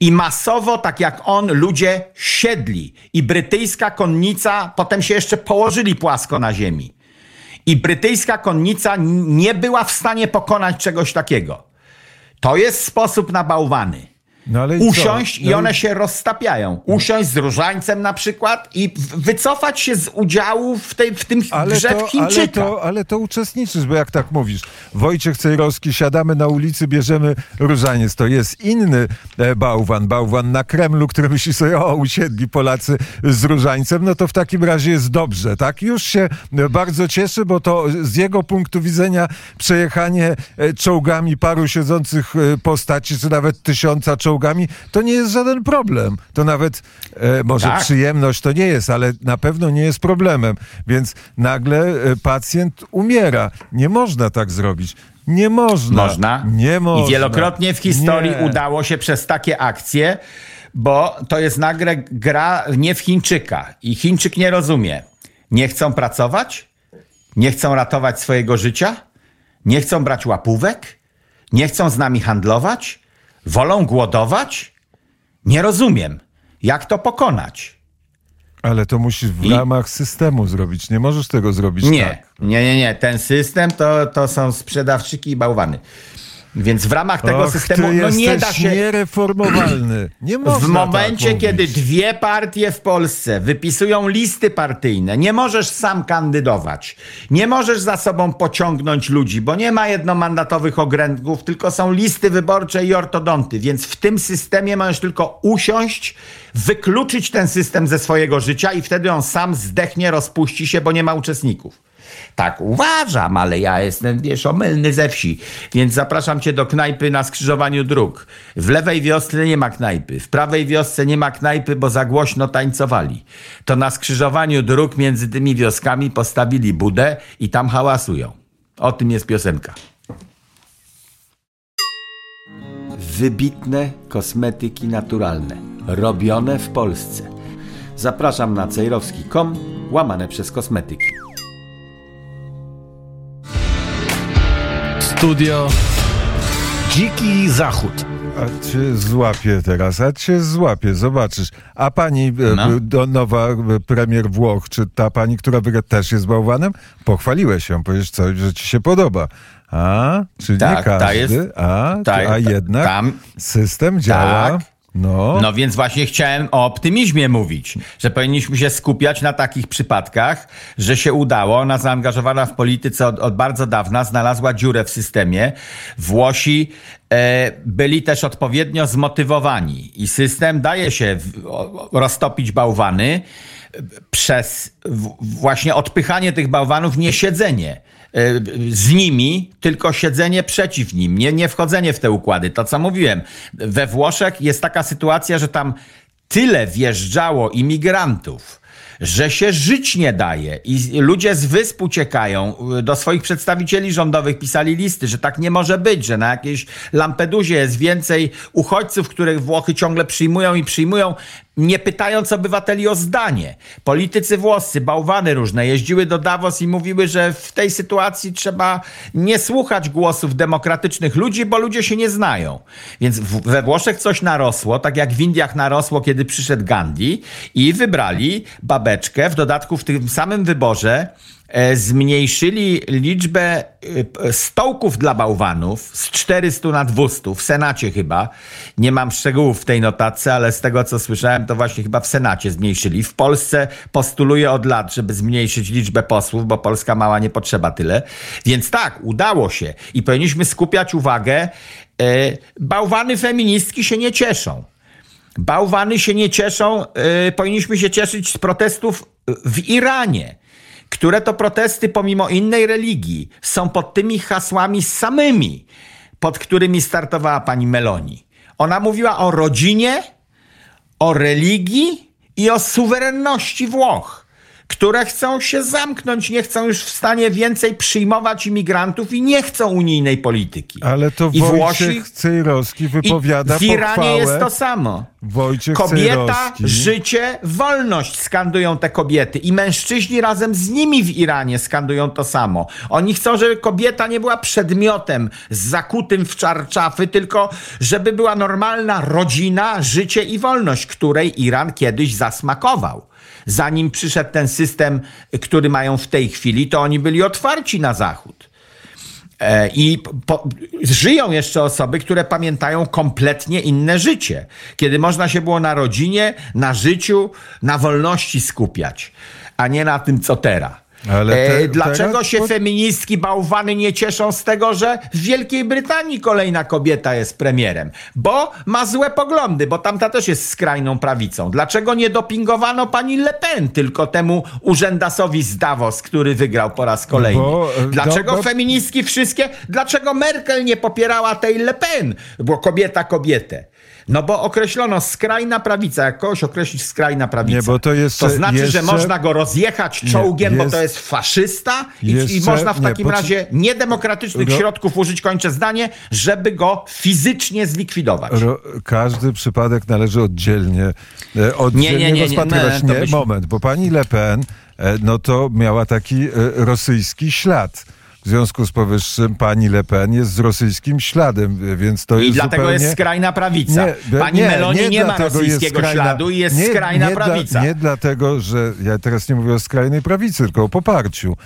I masowo, tak jak on, ludzie siedli. I brytyjska konnica, potem się jeszcze położyli płasko na ziemi. I brytyjska konnica nie była w stanie pokonać czegoś takiego. To jest sposób na bałwany. No i? Usiąść i No one się roztapiają. Usiąść z różańcem na przykład i wycofać się z udziału w, tej, w tym Ale grze to, w ale, to, ale to uczestniczysz, bo jak tak mówisz, Wojciech Cejrowski, siadamy na ulicy, bierzemy różaniec. To jest inny e, bałwan, bałwan na Kremlu, który myśli sobie, o, usiedli Polacy z różańcem, no to w takim razie jest dobrze, tak? Już się e, bardzo cieszy, bo to z jego punktu widzenia przejechanie e, czołgami paru siedzących postaci, czy nawet tysiąca czołgami, to nie jest żaden problem. To nawet e, może Tak. przyjemność to nie jest, ale na pewno nie jest problemem. Więc nagle e, pacjent umiera. Nie można tak zrobić. Nie można. Można. Nie można. I wielokrotnie w historii Nie. udało się przez takie akcje, bo to jest nagle gra nie w Chińczyka. I Chińczyk nie rozumie. Nie chcą pracować? Nie chcą ratować swojego życia? Nie chcą brać łapówek? Nie chcą z nami handlować? Wolą głodować? Nie rozumiem. Jak to pokonać? Ale to musisz w I- ramach systemu zrobić. Nie możesz tego zrobić Nie, tak. nie, nie, nie. Ten system to, to są sprzedawczyki i bałwany. Więc w ramach tego Och, systemu no nie da się. niereformowalny. Nie można W momencie, tak kiedy dwie partie w Polsce wypisują listy partyjne, nie możesz sam kandydować. Nie możesz za sobą pociągnąć ludzi, bo nie ma jednomandatowych okręgów, tylko są listy wyborcze i ortodonty. Więc w tym systemie możesz tylko usiąść, wykluczyć ten system ze swojego życia i wtedy on sam zdechnie, rozpuści się, bo nie ma uczestników. Tak uważam, ale ja jestem, wiesz, omylny ze wsi. Więc zapraszam cię do knajpy na skrzyżowaniu dróg. W lewej wiosce nie ma knajpy, w prawej wiosce nie ma knajpy, bo za głośno tańcowali. To na skrzyżowaniu dróg między tymi wioskami postawili budę i tam hałasują. O tym jest piosenka. Wybitne kosmetyki naturalne, robione w Polsce. Zapraszam na cejrowski.com, łamane przez kosmetyki. Studio Dziki Zachód. A cię złapie teraz, a cię złapie, zobaczysz. A pani e, No. do, nowa e, premier Włoch, czy ta pani, która wygra, też jest bałwanem? Pochwaliłeś ją, powiesz coś, że ci się podoba. A, czyli Tak, nie ta każdy, jest- a, ta- a ta- jednak tam- system działa. Tak. No, No więc właśnie chciałem o optymizmie mówić, że powinniśmy się skupiać na takich przypadkach, że się udało. Ona zaangażowana w polityce od, od bardzo dawna znalazła dziurę w systemie. Włosi e, byli też odpowiednio zmotywowani i system daje się w, o, roztopić bałwany e, przez w, właśnie odpychanie tych bałwanów, nie siedzenie z nimi, tylko siedzenie przeciw nim, nie, nie wchodzenie w te układy. To, co mówiłem, we Włoszech jest taka sytuacja, że tam tyle wjeżdżało imigrantów, że się żyć nie daje i ludzie z wysp uciekają. Do swoich przedstawicieli rządowych pisali listy, że tak nie może być, że na jakiejś Lampedusie jest więcej uchodźców, których Włochy ciągle przyjmują i przyjmują, nie pytając obywateli o zdanie. Politycy włoscy, bałwany różne, jeździły do Davos i mówiły, że w tej sytuacji trzeba nie słuchać głosów demokratycznych ludzi, bo ludzie się nie znają. Więc we Włoszech coś narosło, tak jak w Indiach narosło, kiedy przyszedł Gandhi i wybrali babeczkę, w dodatku w tym samym wyborze zmniejszyli liczbę e, stołków dla bałwanów z 400 na 200 w Senacie chyba. Nie mam szczegółów w tej notatce, ale z tego co słyszałem, to właśnie chyba w Senacie zmniejszyli. W Polsce postuluje od lat, żeby zmniejszyć liczbę posłów, bo Polska mała nie potrzeba tyle. Więc tak, udało się i powinniśmy skupiać uwagę. E, Bałwany feministki się nie cieszą. Bałwany się nie cieszą, powinniśmy się cieszyć z protestów w Iranie, które to protesty pomimo innej religii są pod tymi hasłami samymi, pod którymi startowała pani Meloni. Ona mówiła o rodzinie, o religii i o suwerenności Włoch które chcą się zamknąć, nie chcą już w stanie więcej przyjmować imigrantów i nie chcą unijnej polityki. Ale to I Wojciech Włosi, Cejrowski wypowiada i w Iranie jest to samo. Wojciech Kobieta, Cejrowski. życie, wolność skandują te kobiety i mężczyźni razem z nimi w Iranie skandują to samo. Oni chcą, żeby kobieta nie była przedmiotem zakutym w czarczafy, tylko żeby była normalna rodzina, życie i wolność, której Iran kiedyś zasmakował. Zanim przyszedł ten system, który mają w tej chwili, to oni byli otwarci na Zachód. E, I po, żyją jeszcze osoby, które pamiętają kompletnie inne życie, kiedy można się było na rodzinie, na życiu, na wolności skupiać, a nie na tym, co teraz. Ale te- e, dlaczego teraz się feministki bałwany nie cieszą z tego, że w Wielkiej Brytanii kolejna kobieta jest premierem? Bo ma złe poglądy, bo tamta też jest skrajną prawicą. Dlaczego nie dopingowano pani Le Pen, tylko temu urzędasowi z Davos, który wygrał po raz kolejny? Bo, e, Dlaczego do- bo- feministki wszystkie? Dlaczego Merkel nie popierała tej Le Pen? Bo kobieta kobietę. No bo określono skrajna prawica, jak kogoś określić skrajna prawica. Nie, bo to jeszcze- To znaczy, że jeszcze- można go rozjechać czołgiem, bo jest- to jest faszysta i, i jeszcze- można w nie, takim poczy- razie niedemokratycznych Ro- środków użyć, kończę zdanie, żeby go fizycznie zlikwidować. Ro, każdy przypadek należy oddzielnie, e, oddzielnie Nie, nie, nie, nie, rozpatrywać. nie, Nie, byś- moment, bo pani Le Pen, e, no to miała taki e, rosyjski ślad. W związku z powyższym pani Le Pen jest z rosyjskim śladem, więc to I jest dlatego zupełnie... jest skrajna prawica. be- Pani Meloni nie, ma dlatego jest rosyjskiego skrajna- śladu i jest nie, skrajna nie prawica. Dla, nie dlatego, że ja teraz nie mówię o skrajnej prawicy, tylko o poparciu.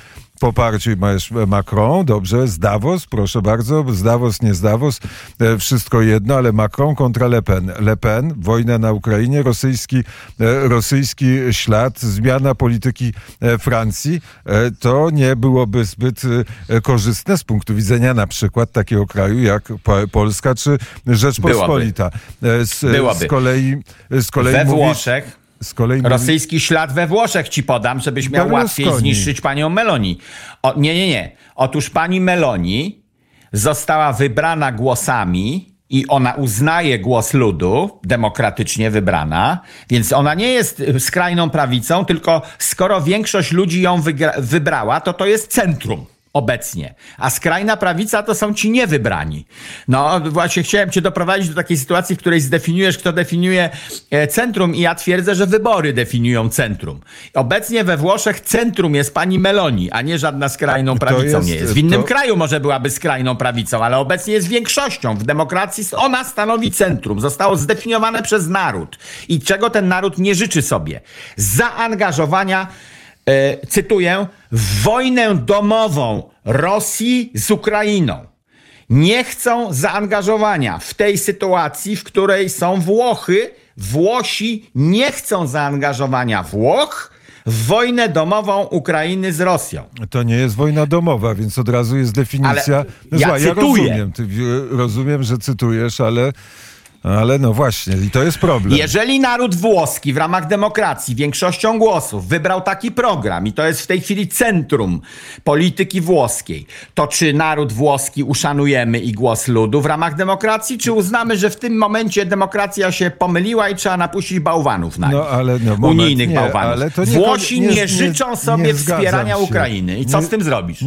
Poparciu masz Macron, dobrze, z Davos, proszę bardzo, z Davos, nie z Davos, e, wszystko jedno, ale Macron kontra Le Pen. Le Pen, wojna na Ukrainie, rosyjski, e, rosyjski ślad, zmiana polityki e, Francji, e, to nie byłoby zbyt e, korzystne z punktu widzenia na przykład takiego kraju jak Po- Polska czy Rzeczpospolita. E, Z, Byłaby. z kolei, z kolei We mówisz- Włoszech z kolei mówi- Rosyjski ślad we Włoszech ci podam, żebyś miał Berlusconi. łatwiej zniszczyć panią Meloni. O, nie, nie, nie. Otóż pani Meloni została wybrana głosami i ona uznaje głos ludu, demokratycznie wybrana, więc ona nie jest skrajną prawicą, tylko skoro większość ludzi ją wybrała, to to jest centrum. Obecnie. A skrajna prawica to są ci niewybrani. No właśnie chciałem cię doprowadzić do takiej sytuacji, w której zdefiniujesz, kto definiuje e, centrum i ja twierdzę, że wybory definiują centrum. Obecnie we Włoszech centrum jest pani Meloni, a nie żadna skrajną prawicą jest- nie jest. W innym to- kraju może byłaby skrajną prawicą, ale obecnie jest większością. W demokracji ona stanowi centrum. Zostało zdefiniowane przez naród. I czego ten naród nie życzy sobie? Zaangażowania cytuję, w wojnę domową Rosji z Ukrainą. Nie chcą zaangażowania w tej sytuacji, w której są Włochy. Włosi nie chcą zaangażowania Włoch w wojnę domową Ukrainy z Rosją. To nie jest wojna domowa, więc od razu jest definicja. Ale no, ja słuchaj, ja rozumiem, ty, rozumiem, że cytujesz, ale, ale no właśnie, i to jest problem. Jeżeli naród włoski w ramach demokracji większością głosów wybrał taki program i to jest w tej chwili centrum polityki włoskiej, to czy naród włoski uszanujemy i głos ludu w ramach demokracji, czy uznamy, że w tym momencie demokracja się pomyliła i trzeba napuścić bałwanów na No, nich? ale no, moment, Unijnych nie, bałwanów. ale to nie- Włosi nie, nie- nie- życzą sobie wspierania się. Ukrainy. I co z tym zrobisz?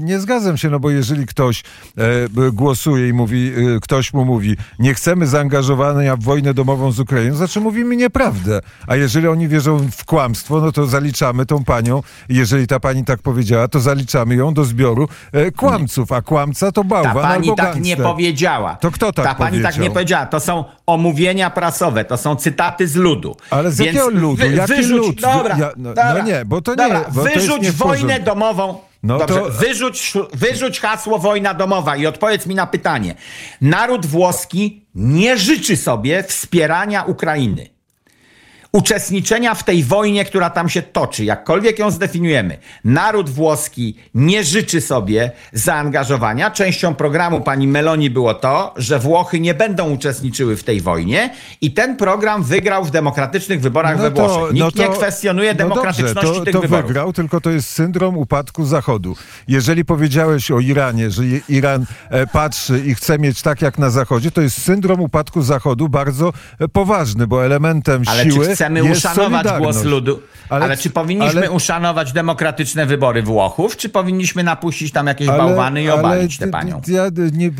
Nie, zgadzam się, no bo jeżeli ktoś e, głosuje i mówi, e, ktoś mu mówi, nie chcemy zaangażowania w wojnę domową z Ukrainą, znaczy mówimy nieprawdę. A jeżeli oni wierzą w kłamstwo, no to zaliczamy tą panią, jeżeli ta pani tak powiedziała, to zaliczamy ją do zbioru e, kłamców, a kłamca to Ta bałwan pani albo tak nie powiedziała. To kto tak Ta pani tak powiedział? nie powiedziała. To są omówienia prasowe, to są cytaty z ludu. Ale z Więc jakiego ludu? Jaki wyrzuć, lud? Dobra, Ja- no- dobra, no nie, bo to nie- Dobra, bo to jest wyrzuć nie w wojnę domową. No Dobrze, to- wyrzuć, wyrzuć hasło wojna domowa i odpowiedz mi na pytanie. Naród włoski nie życzy sobie wspierania Ukrainy. Uczestniczenia w tej wojnie, która tam się toczy, jakkolwiek ją zdefiniujemy. Naród włoski nie życzy sobie zaangażowania. Częścią programu pani Meloni było to, że Włochy nie będą uczestniczyły w tej wojnie i ten program wygrał w demokratycznych wyborach we Włoszech. Nikt nie kwestionuje demokratyczności no dobrze, to, tych to wyborów. wygrał, tylko to jest syndrom upadku Zachodu. Jeżeli powiedziałeś o Iranie, że Iran e, patrzy i chce mieć tak jak na Zachodzie, to jest syndrom upadku Zachodu bardzo e, poważny, bo elementem Ale siły chcemy jest uszanować głos ludu? Ale, Ale- czy powinniśmy ale- uszanować demokratyczne wybory Włochów, czy powinniśmy napuścić tam jakieś bałwany i obalić tę panią? Ja nie,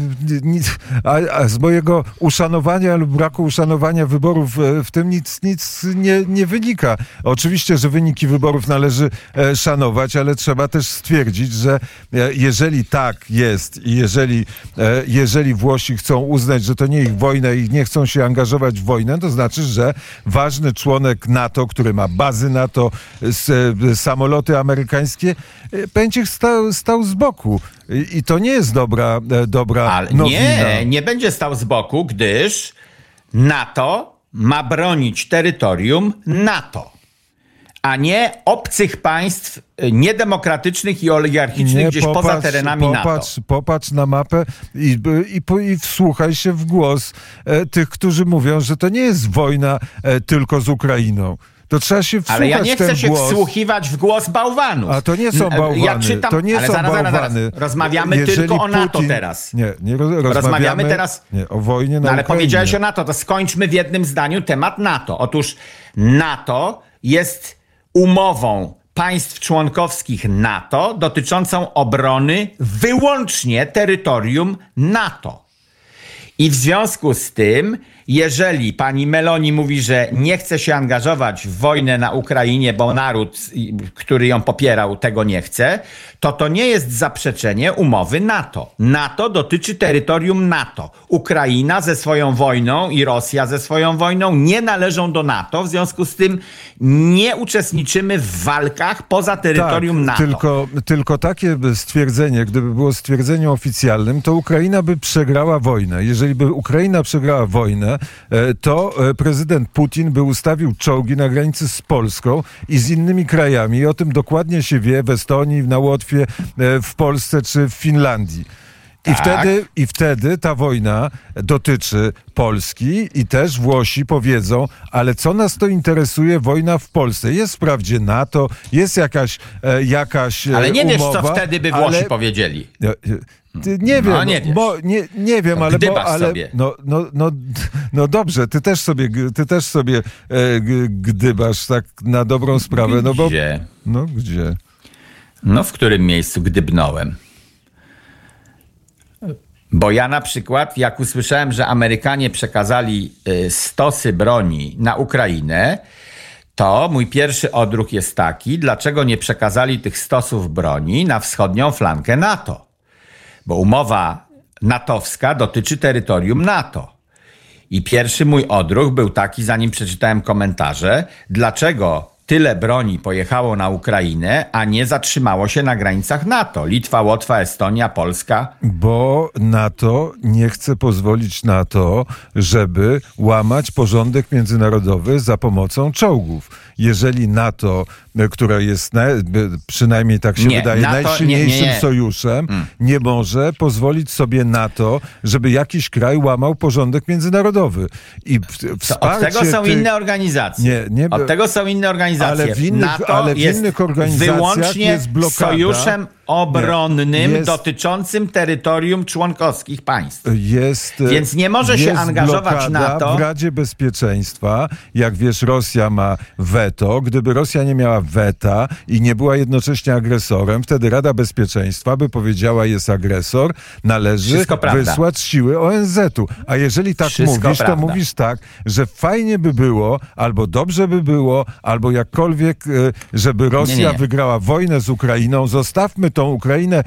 nie, a, a z mojego uszanowania lub braku uszanowania wyborów e, w tym nic, nic nie, nie wynika. Oczywiście, że wyniki wyborów należy e, szanować, ale trzeba też stwierdzić, że e, jeżeli tak jest i jeżeli, jeżeli Włosi chcą uznać, że to nie ich wojna i nie chcą się angażować w wojnę, to znaczy, że ważny członek NATO, który ma bazy NATO, e, samoloty amerykańskie, e, będzie stał, stał z boku. I, I to nie jest dobra, e, dobra Ale nowina. nie, nie będzie stał z boku, gdyż NATO ma bronić terytorium NATO, a nie obcych państw y, niedemokratycznych i oligarchicznych gdzieś poza terenami popatrz, NATO. Popatrz na mapę i, i, i wsłuchaj się w głos e, tych, którzy mówią, że to nie jest wojna e, tylko z Ukrainą. To trzeba się wsłuchać Ale ja nie chcę się głos. wsłuchiwać w głos bałwanów. A to nie są N- bałwany. Ja czytam, to nie ale są zaraz, bałwany. zaraz. Rozmawiamy Jeżeli tylko o NATO Putin- teraz. Nie, nie roz, rozmawiamy, Rozmawiamy teraz- Nie, o wojnie na No ale Ukrainie. powiedziałeś o NATO, to skończmy w jednym zdaniu temat NATO. Otóż NATO jest umową państw członkowskich NATO dotyczącą obrony wyłącznie terytorium NATO. I w związku z tym, jeżeli pani Meloni mówi, że nie chce się angażować w wojnę na Ukrainie, bo naród, który ją popierał, tego nie chce, to to nie jest zaprzeczenie umowy NATO. NATO dotyczy terytorium NATO. Ukraina ze swoją wojną i Rosja ze swoją wojną nie należą do NATO, w związku z tym nie uczestniczymy w walkach poza terytorium tak, NATO. Tylko, tylko takie stwierdzenie, gdyby było stwierdzeniem oficjalnym, to Ukraina by przegrała wojnę. Jeżeli by Ukraina przegrała wojnę, e, to e, prezydent Putin by ustawił czołgi na granicy z Polską i z innymi krajami. I o tym dokładnie się wie w Estonii, na Łotwie, e, w Polsce czy w Finlandii. I Tak. wtedy, I wtedy ta wojna dotyczy Polski i też Włosi powiedzą, ale co nas to interesuje wojna w Polsce? Jest wprawdzie NATO, jest jakaś, e, jakaś e, Ale nie wiesz, umowa, co wtedy by Włosi ale- powiedzieli. Ty, nie wiem, No, nie wiesz. bo nie, nie wiem, No, ale, bo, ale sobie. no, no, no, no dobrze, ty też sobie, ty też sobie e, gdybasz tak na dobrą sprawę, no bo Gdzie? no gdzie? No, w którym miejscu gdybnąłem? Bo ja na przykład, jak usłyszałem, że Amerykanie przekazali y, stosy broni na Ukrainę, to mój pierwszy odruch jest taki, dlaczego nie przekazali tych stosów broni na wschodnią flankę NATO? Bo umowa natowska dotyczy terytorium NATO. I pierwszy mój odruch był taki, zanim przeczytałem komentarze, dlaczego tyle broni pojechało na Ukrainę, a nie zatrzymało się na granicach NATO. Litwa, Łotwa, Estonia, Polska. Bo NATO nie chce pozwolić na to, żeby łamać porządek międzynarodowy za pomocą czołgów. Jeżeli NATO, która jest na, e, przynajmniej tak się Nie, wydaje, NATO nie- najsilniejszym nie, nie. sojuszem, nie może pozwolić sobie na to, żeby jakiś kraj łamał porządek międzynarodowy. I w, To od wsparcie tego są tych- inne organizacje. Nie, nie- od tego są inne organizacje. Ale w innych- NATO ale w innych organizacjach wyłącznie jest blokada. sojuszem obronnym jest- dotyczącym terytorium członkowskich państw. jest. e, Więc nie może się angażować blokada NATO. W Radzie Bezpieczeństwa, jak wiesz, Rosja ma weto. Gdyby Rosja nie miała weta i nie była jednocześnie agresorem, wtedy Rada Bezpieczeństwa by powiedziała, jest agresor, należy wysłać siły ONZ-u. A jeżeli tak Wszystko mówisz, to prawda. mówisz tak, że fajnie by było, albo dobrze by było, albo jakkolwiek, e, żeby Rosja nie, nie. wygrała wojnę z Ukrainą. Zostawmy tą Ukrainę.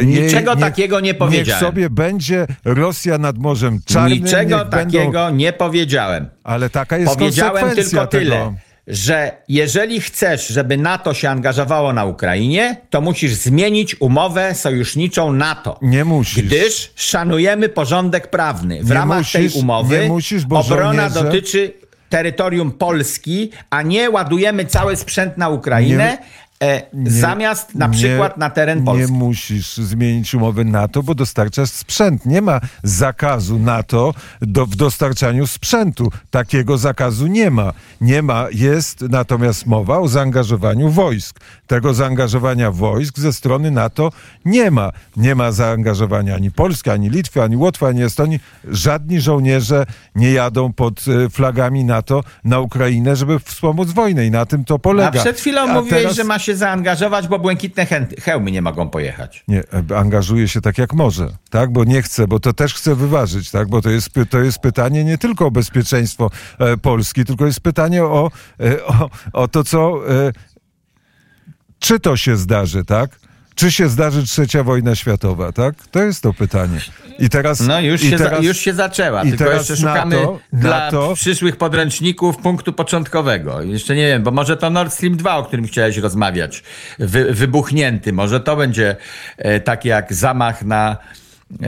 e, Niczego takiego nie Niech powiedziałem. sobie będzie Rosja nad Morzem Czarnym. Niczego niech będą- takiego nie powiedziałem. Ale taka jest Powiedziałem tylko tyle, tego. że jeżeli chcesz, żeby NATO się angażowało na Ukrainie, to musisz zmienić umowę sojuszniczą NATO. Nie musisz. Gdyż szanujemy porządek prawny. W Nie ramach musisz, tej umowy nie musisz, bo obrona żołnierze- dotyczy terytorium Polski, a nie ładujemy cały sprzęt na Ukrainę. E, zamiast na przykład na teren Polski. Nie musisz zmienić umowy NATO, bo dostarczasz sprzęt. Nie ma zakazu NATO do, w dostarczaniu sprzętu. Takiego zakazu nie ma. Nie ma. Jest natomiast mowa o zaangażowaniu wojsk. Tego zaangażowania wojsk ze strony NATO nie ma. Nie ma zaangażowania ani Polski, ani Litwy, ani Łotwy, ani Estonii. Żadni żołnierze nie jadą pod e, flagami NATO na Ukrainę, żeby wspomóc wojnę i na tym to polega. A przed chwilą A mówiłeś, teraz- że ma się zaangażować, bo błękitne hełmy nie mogą pojechać. Nie, e, angażuje się tak jak może, tak? Bo nie chce, bo to też chce wyważyć, tak? Bo to jest, to jest pytanie nie tylko o bezpieczeństwo e, Polski, tylko jest pytanie o, e, o, o to, co. Czy to się zdarzy, tak? Czy się zdarzy trzecia wojna światowa, tak? To jest to pytanie. I teraz. No już i się, teraz, za, już się zaczęła, i tylko teraz jeszcze szukamy NATO dla NATO przyszłych podręczników punktu początkowego. Jeszcze nie wiem, bo może to Nord Stream 2, o którym chciałeś rozmawiać, wy, wybuchnięty, może to będzie e, tak jak zamach na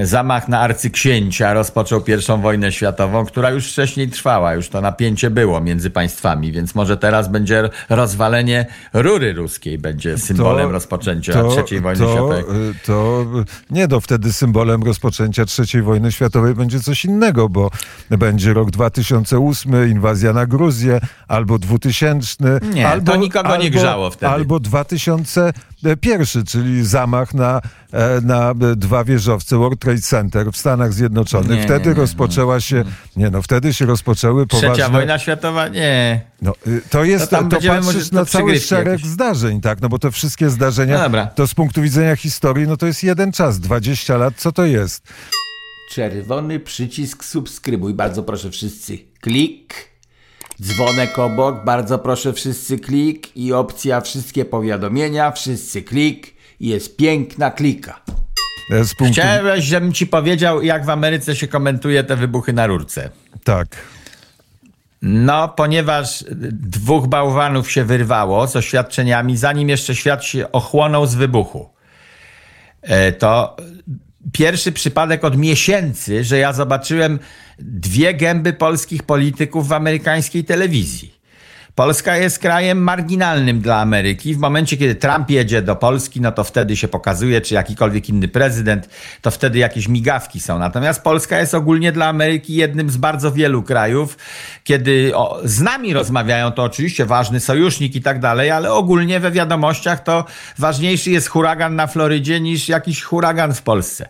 zamach na arcyksięcia rozpoczął pierwszą wojnę światową, która już wcześniej trwała, już to napięcie było między państwami, więc może teraz będzie rozwalenie rury ruskiej, będzie symbolem rozpoczęcia trzeciej wojny to, światowej. To nie, no wtedy symbolem rozpoczęcia III wojny światowej będzie coś innego, bo będzie rok 2008, inwazja na Gruzję, albo 2000, Nie, albo, to nikogo nie albo, grzało wtedy. Albo 2001, czyli zamach na, e, na e, dwa wieżowce World Trade Center w Stanach Zjednoczonych. Nie, wtedy nie, nie, rozpoczęła się, nie no, wtedy się rozpoczęły poważne... Trzecia wojna światowa? Nie. No, y, to jest, To to, tam to będziemy patrzysz na cały szereg jakieś. zdarzeń, tak, no bo te wszystkie zdarzenia, No to z punktu widzenia historii, no to jest jeden czas, 20 lat, co to jest? Czerwony przycisk subskrybuj, bardzo proszę wszyscy klik. Dzwonek obok, bardzo proszę wszyscy klik i opcja wszystkie powiadomienia, wszyscy klik i jest piękna klika. Z punktu, Chciałem, żebym ci powiedział, jak w Ameryce się komentuje te wybuchy na rurce. tak, No, ponieważ dwóch bałwanów się wyrwało z oświadczeniami, zanim jeszcze świat się ochłonął z wybuchu. E, To pierwszy przypadek od miesięcy, że ja zobaczyłem dwie gęby polskich polityków w amerykańskiej telewizji. Polska jest krajem marginalnym dla Ameryki. W momencie, kiedy Trump jedzie do Polski, no to wtedy się pokazuje, czy jakikolwiek inny prezydent, to wtedy jakieś migawki są. Natomiast Polska jest ogólnie dla Ameryki jednym z bardzo wielu krajów. Kiedy o, z nami rozmawiają, to oczywiście ważny sojusznik i tak dalej, ale ogólnie we wiadomościach to ważniejszy jest huragan na Florydzie niż jakiś huragan w Polsce.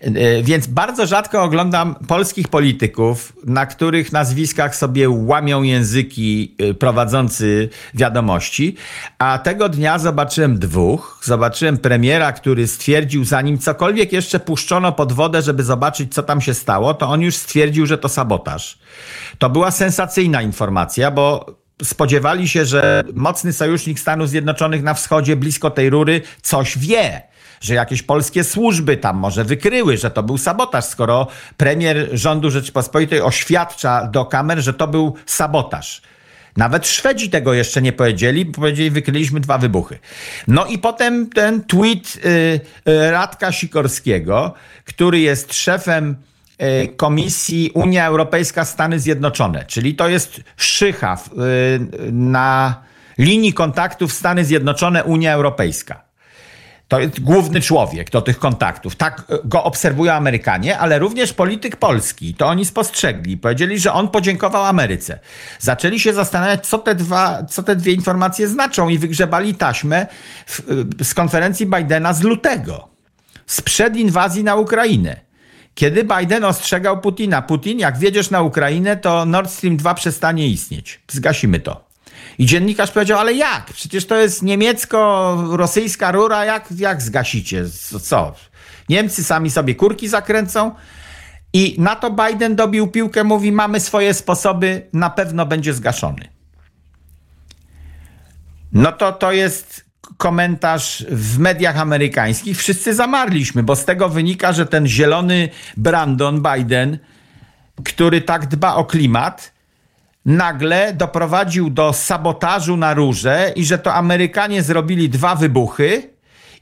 E, Więc bardzo rzadko oglądam polskich polityków, na których nazwiskach sobie łamią języki e, prowadzący wiadomości, a tego dnia zobaczyłem dwóch. Zobaczyłem premiera, który stwierdził, zanim cokolwiek jeszcze puszczono pod wodę, żeby zobaczyć, co tam się stało, to on już stwierdził, że to sabotaż. To była sensacyjna informacja, bo spodziewali się, że mocny sojusznik Stanów Zjednoczonych na wschodzie, blisko tej rury, coś wie. Że jakieś polskie służby tam może wykryły, że to był sabotaż, skoro premier rządu Rzeczypospolitej oświadcza do kamer, że to był sabotaż. Nawet Szwedzi tego jeszcze nie powiedzieli, powiedzieli, wykryliśmy dwa wybuchy. No i potem ten tweet y, y, Radka Sikorskiego, który jest szefem y, Komisji Unia Europejska Stany Zjednoczone, czyli to jest szycha na linii kontaktów Stany Zjednoczone Unia Europejska. To jest główny człowiek do tych kontaktów. Tak go obserwują Amerykanie, ale również polityk polski. To oni spostrzegli. Powiedzieli, że on podziękował Ameryce. Zaczęli się zastanawiać, co te, dwa, co te dwie informacje znaczą i wygrzebali taśmę w, y, z konferencji Bidena z lutego. Sprzed inwazji na Ukrainę. Kiedy Biden ostrzegał Putina, Putin, jak wjedziesz na Ukrainę, to Nord Stream 2 przestanie istnieć. Zgasimy to. I dziennikarz powiedział, ale jak? Przecież to jest niemiecko-rosyjska rura, jak, jak zgasicie? Co-? Niemcy sami sobie kurki zakręcą? I na to Biden dobił piłkę, mówi, mamy swoje sposoby, na pewno będzie zgaszony. No to to jest komentarz w mediach amerykańskich. Wszyscy zamarliśmy, bo z tego wynika, że ten zielony Brandon Biden, który tak dba o klimat, nagle doprowadził do sabotażu na rurze i że to Amerykanie zrobili dwa wybuchy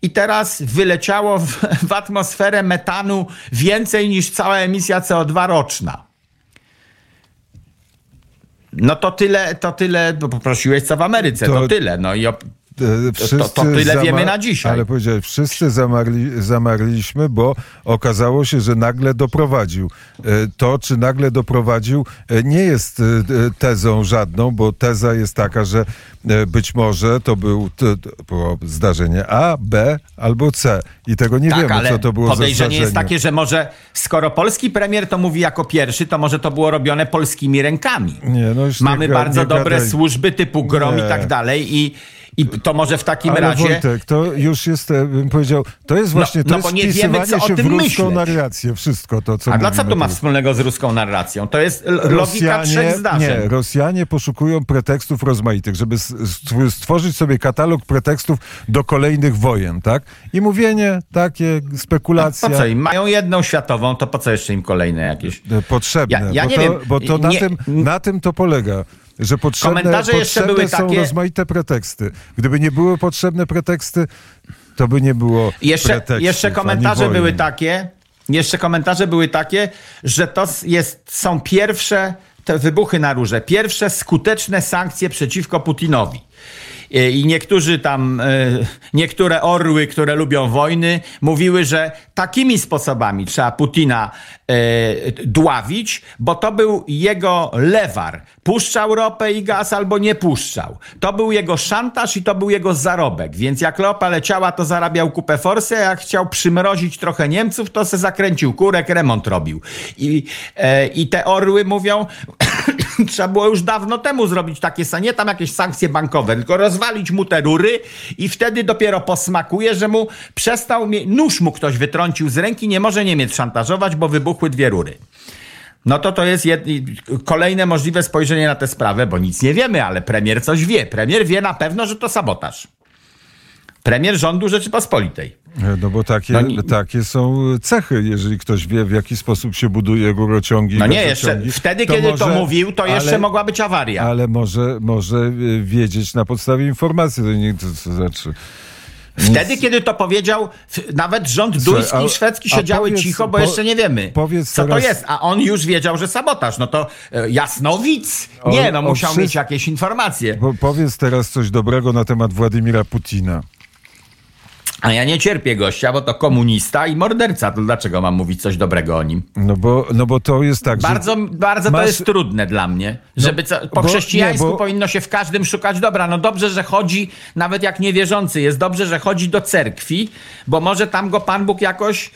i teraz wyleciało w, w atmosferę metanu więcej niż cała emisja CO2 roczna. No to tyle, to tyle, bo poprosiłeś co w Ameryce, to, To- tyle. No i op- Wszyscy to tyle wiemy na dzisiaj. Ale powiedziałeś, wszyscy zamarli, zamarliśmy, bo okazało się, że nagle doprowadził. E, To, czy nagle doprowadził, e, nie jest e, tezą żadną, bo teza jest taka, że być może to był, to, to było zdarzenie A, B albo C. I tego nie tak, wiemy, co to było za podejrzenie zdarzenie. jest takie, że może skoro polski premier to mówi jako pierwszy, to może to było robione polskimi rękami. Nie, no już Mamy nie bardzo nie dobre gadaj. służby typu GROM Nie. i tak dalej i, i to może w takim Ale razie... Wojtek, to już jest, e, bym powiedział, to jest właśnie, to no jest bo nie wiemy, co o się w tym ruską myśleć. narrację, wszystko to, co A dla co to ma wspólnego z ruską narracją? To jest l- logika trzech zdarzeń. Nie, Rosjanie poszukują pretekstów rozmaitych, żeby stworzyć sobie katalog pretekstów do kolejnych wojen, tak? I mówienie takie, spekulacja. Po co im? Mają jedną światową, to po co jeszcze im kolejne jakieś? e, Potrzebne, Ja- ja bo, nie to, wiem. bo to na, Nie- tym, na tym to polega. Że potrzebne, Komentarze jeszcze potrzebne były są takie- rozmaite preteksty. Gdyby nie były potrzebne preteksty, to by nie było Jeszcze, pretekstów, jeszcze komentarze były takie, jeszcze komentarze były takie, że to jest, są pierwsze te wybuchy na róże, pierwsze skuteczne sankcje przeciwko Putinowi. E, I niektórzy tam, e, niektóre orły, które lubią wojny, mówiły, że takimi sposobami trzeba Putina e, dławić, bo to był jego lewar. Puszczał ropę i gaz albo nie puszczał. To był jego szantaż i to był jego zarobek. Więc jak ropa leciała, to zarabiał kupę forsy, a jak chciał przymrozić trochę Niemców, to se zakręcił kurek, remont robił. I, i te orły mówią, trzeba było już dawno temu zrobić takie, sa- nie tam jakieś sankcje bankowe, tylko rozwalić mu te rury i wtedy dopiero posmakuje, że mu przestał, nóż mu ktoś wytrącił z ręki, nie może Niemiec szantażować, bo wybuchły dwie rury. No to to jest jed... kolejne możliwe spojrzenie na tę sprawę, bo nic nie wiemy, ale premier coś wie. Premier wie na pewno, że to sabotaż. Premier rządu Rzeczypospolitej. No bo takie, No takie są cechy, jeżeli ktoś wie, w jaki sposób się buduje rurociągi. No nie, jeszcze wtedy, kiedy to może- mówił, to jeszcze ale- mogła być awaria. Ale może, może y, wiedzieć na podstawie informacji. To nie, to, to znaczy... Wtedy, kiedy to powiedział, nawet rząd duński i szwedzki siedziały powiedz- cicho, bo po- jeszcze nie wiemy, powiedz co to teraz- jest. A on już wiedział, że sabotaż. No to e, jasnowic? O- Nie, no o musiał wszy- mieć jakieś informacje. Po, powiedz teraz coś dobrego na temat Władimira Putina. A ja nie cierpię gościa, bo to komunista i morderca. To dlaczego mam mówić coś dobrego o nim? No bo, no bo to jest tak, Bardzo, że... bardzo to masz- jest trudne dla mnie, żeby co, po bo- chrześcijańsku nie, bo- powinno się w każdym szukać dobra. No dobrze, że chodzi, nawet jak niewierzący jest, dobrze, że chodzi do cerkwi, bo może tam go Pan Bóg jakoś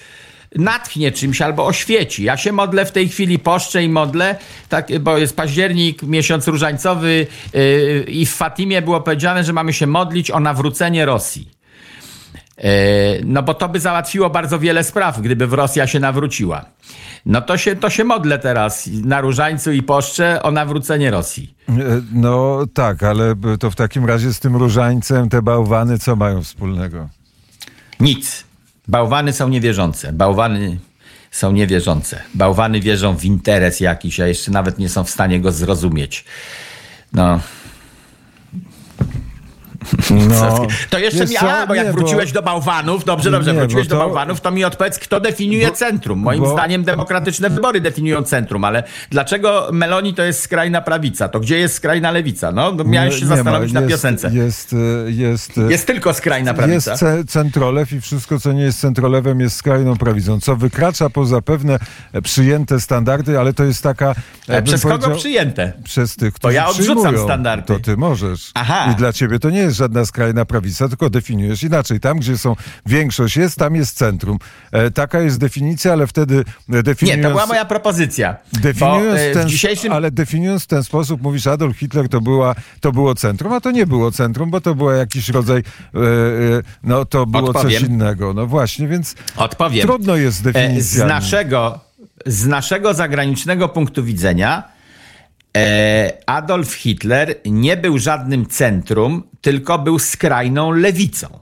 natchnie czymś albo oświeci. Ja się modlę w tej chwili, poszczę i modlę, tak, bo jest październik, miesiąc różańcowy yy, i w Fatimie było powiedziane, że mamy się modlić o nawrócenie Rosji. E, No bo to by załatwiło bardzo wiele spraw, gdyby w Rosja się nawróciła. No to się, to się modlę teraz na Różańcu i Poszcze o nawrócenie Rosji. E, No tak, ale to w takim razie z tym różańcem te bałwany co mają wspólnego? Nic. Bałwany są niewierzące. Bałwany są niewierzące. Bałwany wierzą w interes jakiś, a jeszcze nawet nie są w stanie go zrozumieć. No. No, To jeszcze mi, a, bo jak Nie, wróciłeś do bałwanów, dobrze, dobrze, Nie, wróciłeś bo do to- bałwanów, to mi odpowiedz, kto definiuje centrum. Moim bo- zdaniem demokratyczne wybory definiują centrum, ale dlaczego Meloni to jest skrajna prawica? To gdzie jest skrajna lewica? No, miałeś się nie ma. zastanowić na Jest- piosence. Jest, e, jest, e, Jest tylko skrajna jest prawica. ce- centrolew i wszystko, co nie jest centrolewem, jest skrajną prawicą, co wykracza poza pewne e, przyjęte standardy, ale to jest taka... e, E, Przez kogo przyjęte? Przez tych, którzy ja odrzucam przyjmują. standardy. To ty możesz. Aha. I dla ciebie to nie jest żadna skrajna prawica, tylko definiujesz inaczej. Tam, gdzie są większość jest, tam jest centrum. E, taka jest definicja, ale wtedy e, Nie, definiując... to była moja propozycja. Definiując Bo, e, ten, dzisiejszym... Ale definiując w ten sposób, mówisz, Adolf Hitler to, była, to było centrum, a to nie było centrum, bo to było jakiś rodzaj, e, e, no to było Odpowiem. coś innego. No właśnie, więc Odpowiem. trudno jest z E. Z naszego, z naszego zagranicznego punktu widzenia Adolf Hitler nie był żadnym centrum, tylko był skrajną lewicą.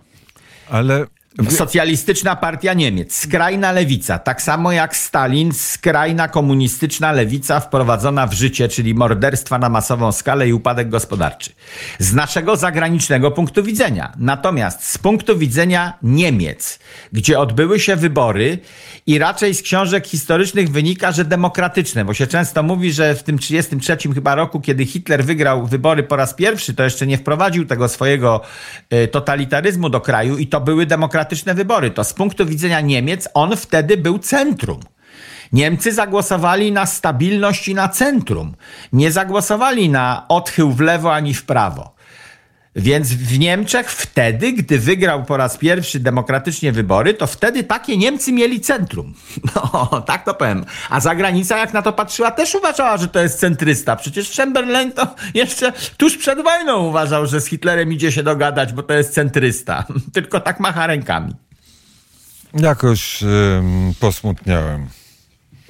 Ale Socjalistyczna Partia Niemiec, skrajna lewica, tak samo jak Stalin, skrajna komunistyczna lewica wprowadzona w życie, czyli morderstwa na masową skalę i upadek gospodarczy. Z naszego zagranicznego punktu widzenia. Natomiast z punktu widzenia Niemiec, gdzie odbyły się wybory i raczej z książek historycznych wynika, że demokratyczne, bo się często mówi, że w tym 33 chyba roku, kiedy Hitler wygrał wybory po raz pierwszy, to jeszcze nie wprowadził tego swojego y, totalitaryzmu do kraju i to były demokratyczne wybory, to z punktu widzenia Niemiec on wtedy był centrum. Niemcy zagłosowali na stabilność i na centrum. Nie zagłosowali na odchył w lewo ani w prawo. Więc w Niemczech wtedy, gdy wygrał po raz pierwszy demokratycznie wybory, to wtedy takie Niemcy mieli centrum. No, tak to powiem. A zagranica, jak na to patrzyła, też uważała, że to jest centrysta. Przecież Chamberlain to jeszcze tuż przed wojną uważał, że z Hitlerem idzie się dogadać, bo to jest centrysta. Tylko tak macha rękami. Jakoś posmutniałem.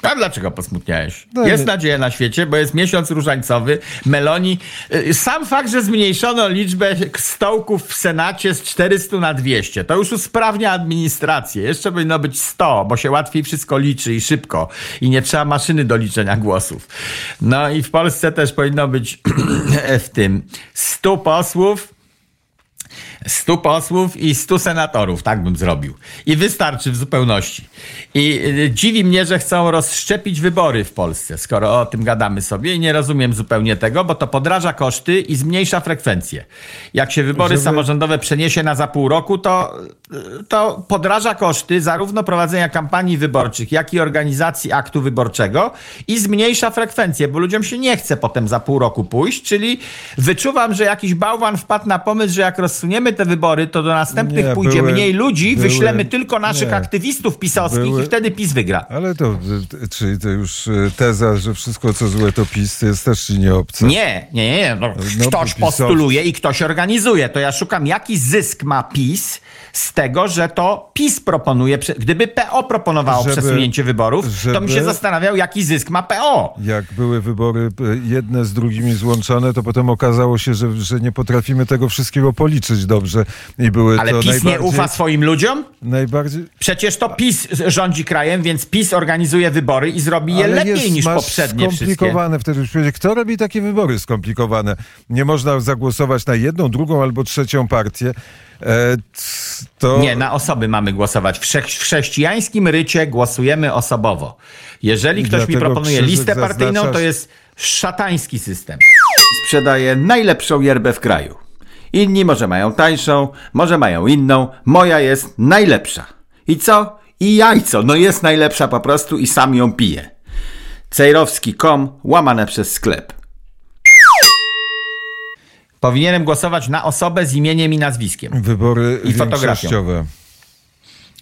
A dlaczego posmutniałeś? No jest nie... nadzieja na świecie, bo jest miesiąc różańcowy. Meloni. Y, sam fakt, że zmniejszono liczbę stołków w Senacie z 400 na 200, to już usprawnia administrację. Jeszcze powinno być 100, bo się łatwiej wszystko liczy i szybko. I nie trzeba maszyny do liczenia głosów. No i w Polsce też powinno być w tym 100 posłów 100 posłów i 100 senatorów, tak bym zrobił. I wystarczy w zupełności. I y, dziwi mnie, że chcą rozszczepić wybory w Polsce, skoro o tym gadamy sobie i nie rozumiem zupełnie tego, bo to podraża koszty i zmniejsza frekwencję. Jak się wybory Żeby... samorządowe przeniesie na za pół roku, to, y, to podraża koszty zarówno prowadzenia kampanii wyborczych, jak i organizacji aktu wyborczego i zmniejsza frekwencję, bo ludziom się nie chce potem za pół roku pójść, czyli wyczuwam, że jakiś bałwan wpadł na pomysł, że jak rozsuniemy te wybory, to do następnych nie, pójdzie były, mniej ludzi, były, wyślemy tylko naszych nie, aktywistów pisowskich były, i wtedy PiS wygra. Ale to, czyli to już e, teza, że wszystko co złe to PiS, to jest też ci nie obce. Nie, nie, nie. No, no, ktoś postuluje i ktoś organizuje. To ja szukam, jaki zysk ma PiS z tego, że to PiS proponuje. Gdyby PO proponowało żeby, przesunięcie wyborów, żeby, to bym się zastanawiał, jaki zysk ma PO. Jak były wybory e, jedne z drugimi złączone, to potem okazało się, że, że nie potrafimy tego wszystkiego policzyć dobrze. I były Ale to PiS nie ufa swoim ludziom? Najbardziej... Przecież to PiS rządzi krajem, więc PiS organizuje wybory i zrobi je Ale lepiej jest, niż poprzednie skomplikowane wszystkie. wtedy. Kto robi takie wybory skomplikowane? Nie można zagłosować na jedną, drugą albo trzecią partię. E, to... Nie, na osoby mamy głosować. W, w chrześcijańskim rycie głosujemy osobowo. Jeżeli ktoś mi proponuje listę partyjną, zaznaczasz... to jest szatański system. Sprzedaje najlepszą yerbę w kraju. Inni może mają tańszą, może mają inną. Moja jest najlepsza. I co? I jajco. No jest najlepsza po prostu i sam ją piję. Cejrowski.com łamane przez sklep. Powinienem głosować na osobę z imieniem i nazwiskiem. Wybory i fotografią.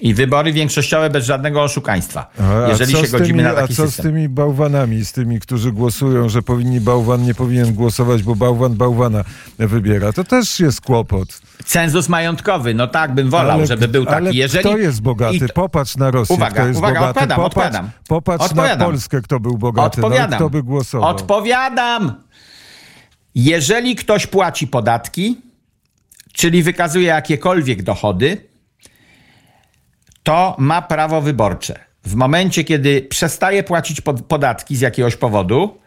I wybory większościowe bez żadnego oszukaństwa. A, jeżeli się godzimy tymi, na taki A co system. z tymi bałwanami, z tymi, którzy głosują, że powinni bałwan nie powinien głosować, bo bałwan bałwana wybiera? To też jest kłopot. Cenzus majątkowy, no tak bym wolał, ale, żeby był taki. Ale jeżeli... kto jest bogaty? Popatrz na Rosję, uwaga, kto jest uwaga, bogaty. Odpowiadam, popatrz, odpowiadam. popatrz odpowiadam. na Polskę, kto był bogaty. Odpowiadam. No, kto by głosował? Odpowiadam! Jeżeli ktoś płaci podatki, czyli wykazuje jakiekolwiek dochody, to ma prawo wyborcze. W momencie, kiedy przestaje płacić podatki z jakiegoś powodu,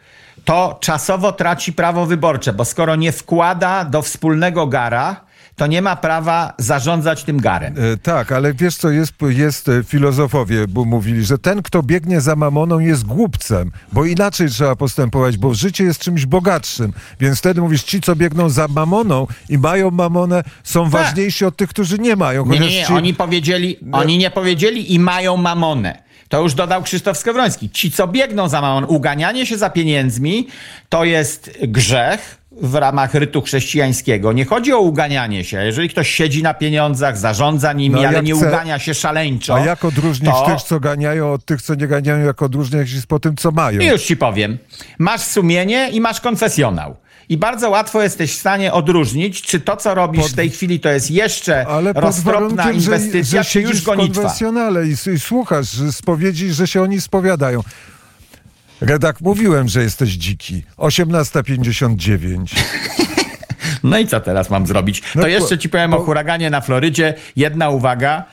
to czasowo traci prawo wyborcze, bo skoro nie wkłada do wspólnego gara, to nie ma prawa zarządzać tym garem. E, tak, ale wiesz co, jest, jest e, filozofowie, bo mówili, że ten, kto biegnie za mamoną jest głupcem, bo inaczej trzeba postępować, bo życie jest czymś bogatszym. Więc wtedy mówisz, ci, co biegną za mamoną i mają mamonę, są tak. ważniejsi od tych, którzy nie mają. Nie, nie, nie. Ci... oni powiedzieli, oni nie powiedzieli i mają mamonę. To już dodał Krzysztof Skowroński. Ci, co biegną za mamoną, uganianie się za pieniędzmi, to jest grzech, w ramach rytu chrześcijańskiego. Nie chodzi o uganianie się. Jeżeli ktoś siedzi na pieniądzach, zarządza nimi, no, ale nie chcę... ugania się szaleńczo. A jak odróżnić to... tych, co ganiają, od tych, co nie ganiają, jak odróżniać się po tym, co mają? I już ci powiem. Masz sumienie i masz konfesjonał. I bardzo łatwo jesteś w stanie odróżnić, czy to, co robisz pod... w tej chwili, to jest jeszcze Ale roztropna inwestycja, że, że czy już gonitwa. konfesjonale i, i słuchasz spowiedzi, że się oni spowiadają. Redak, mówiłem, że jesteś dziki. 18.59. No i co teraz mam zrobić? No To jeszcze ci powiem o po- huraganie na Florydzie. Jedna uwaga,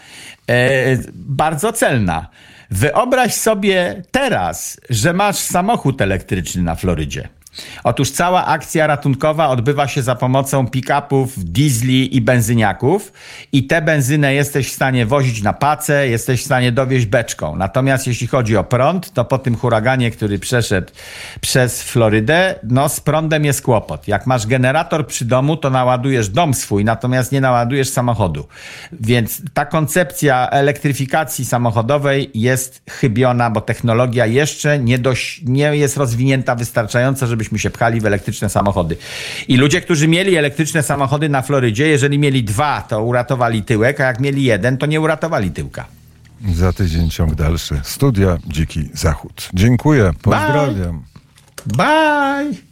e, bardzo celna. Wyobraź sobie teraz, że masz samochód elektryczny na Florydzie. Otóż cała akcja ratunkowa odbywa się za pomocą pick-upów, diesli i benzyniaków i tę benzynę jesteś w stanie wozić na pacę, jesteś w stanie dowieźć beczką. Natomiast jeśli chodzi o prąd, to po tym huraganie, który przeszedł przez Florydę, no z prądem jest kłopot. Jak masz generator przy domu, to naładujesz dom swój, natomiast nie naładujesz samochodu. Więc ta koncepcja elektryfikacji samochodowej jest chybiona, bo technologia jeszcze nie, dość, nie jest rozwinięta wystarczająco, żebyśmy się pchali w elektryczne samochody. I ludzie, którzy mieli elektryczne samochody na Florydzie, jeżeli mieli dwa, to uratowali tyłek, a jak mieli jeden, to nie uratowali tyłka. Za tydzień ciąg dalszy. Studia Dziki Zachód. Dziękuję, pozdrawiam. Bye!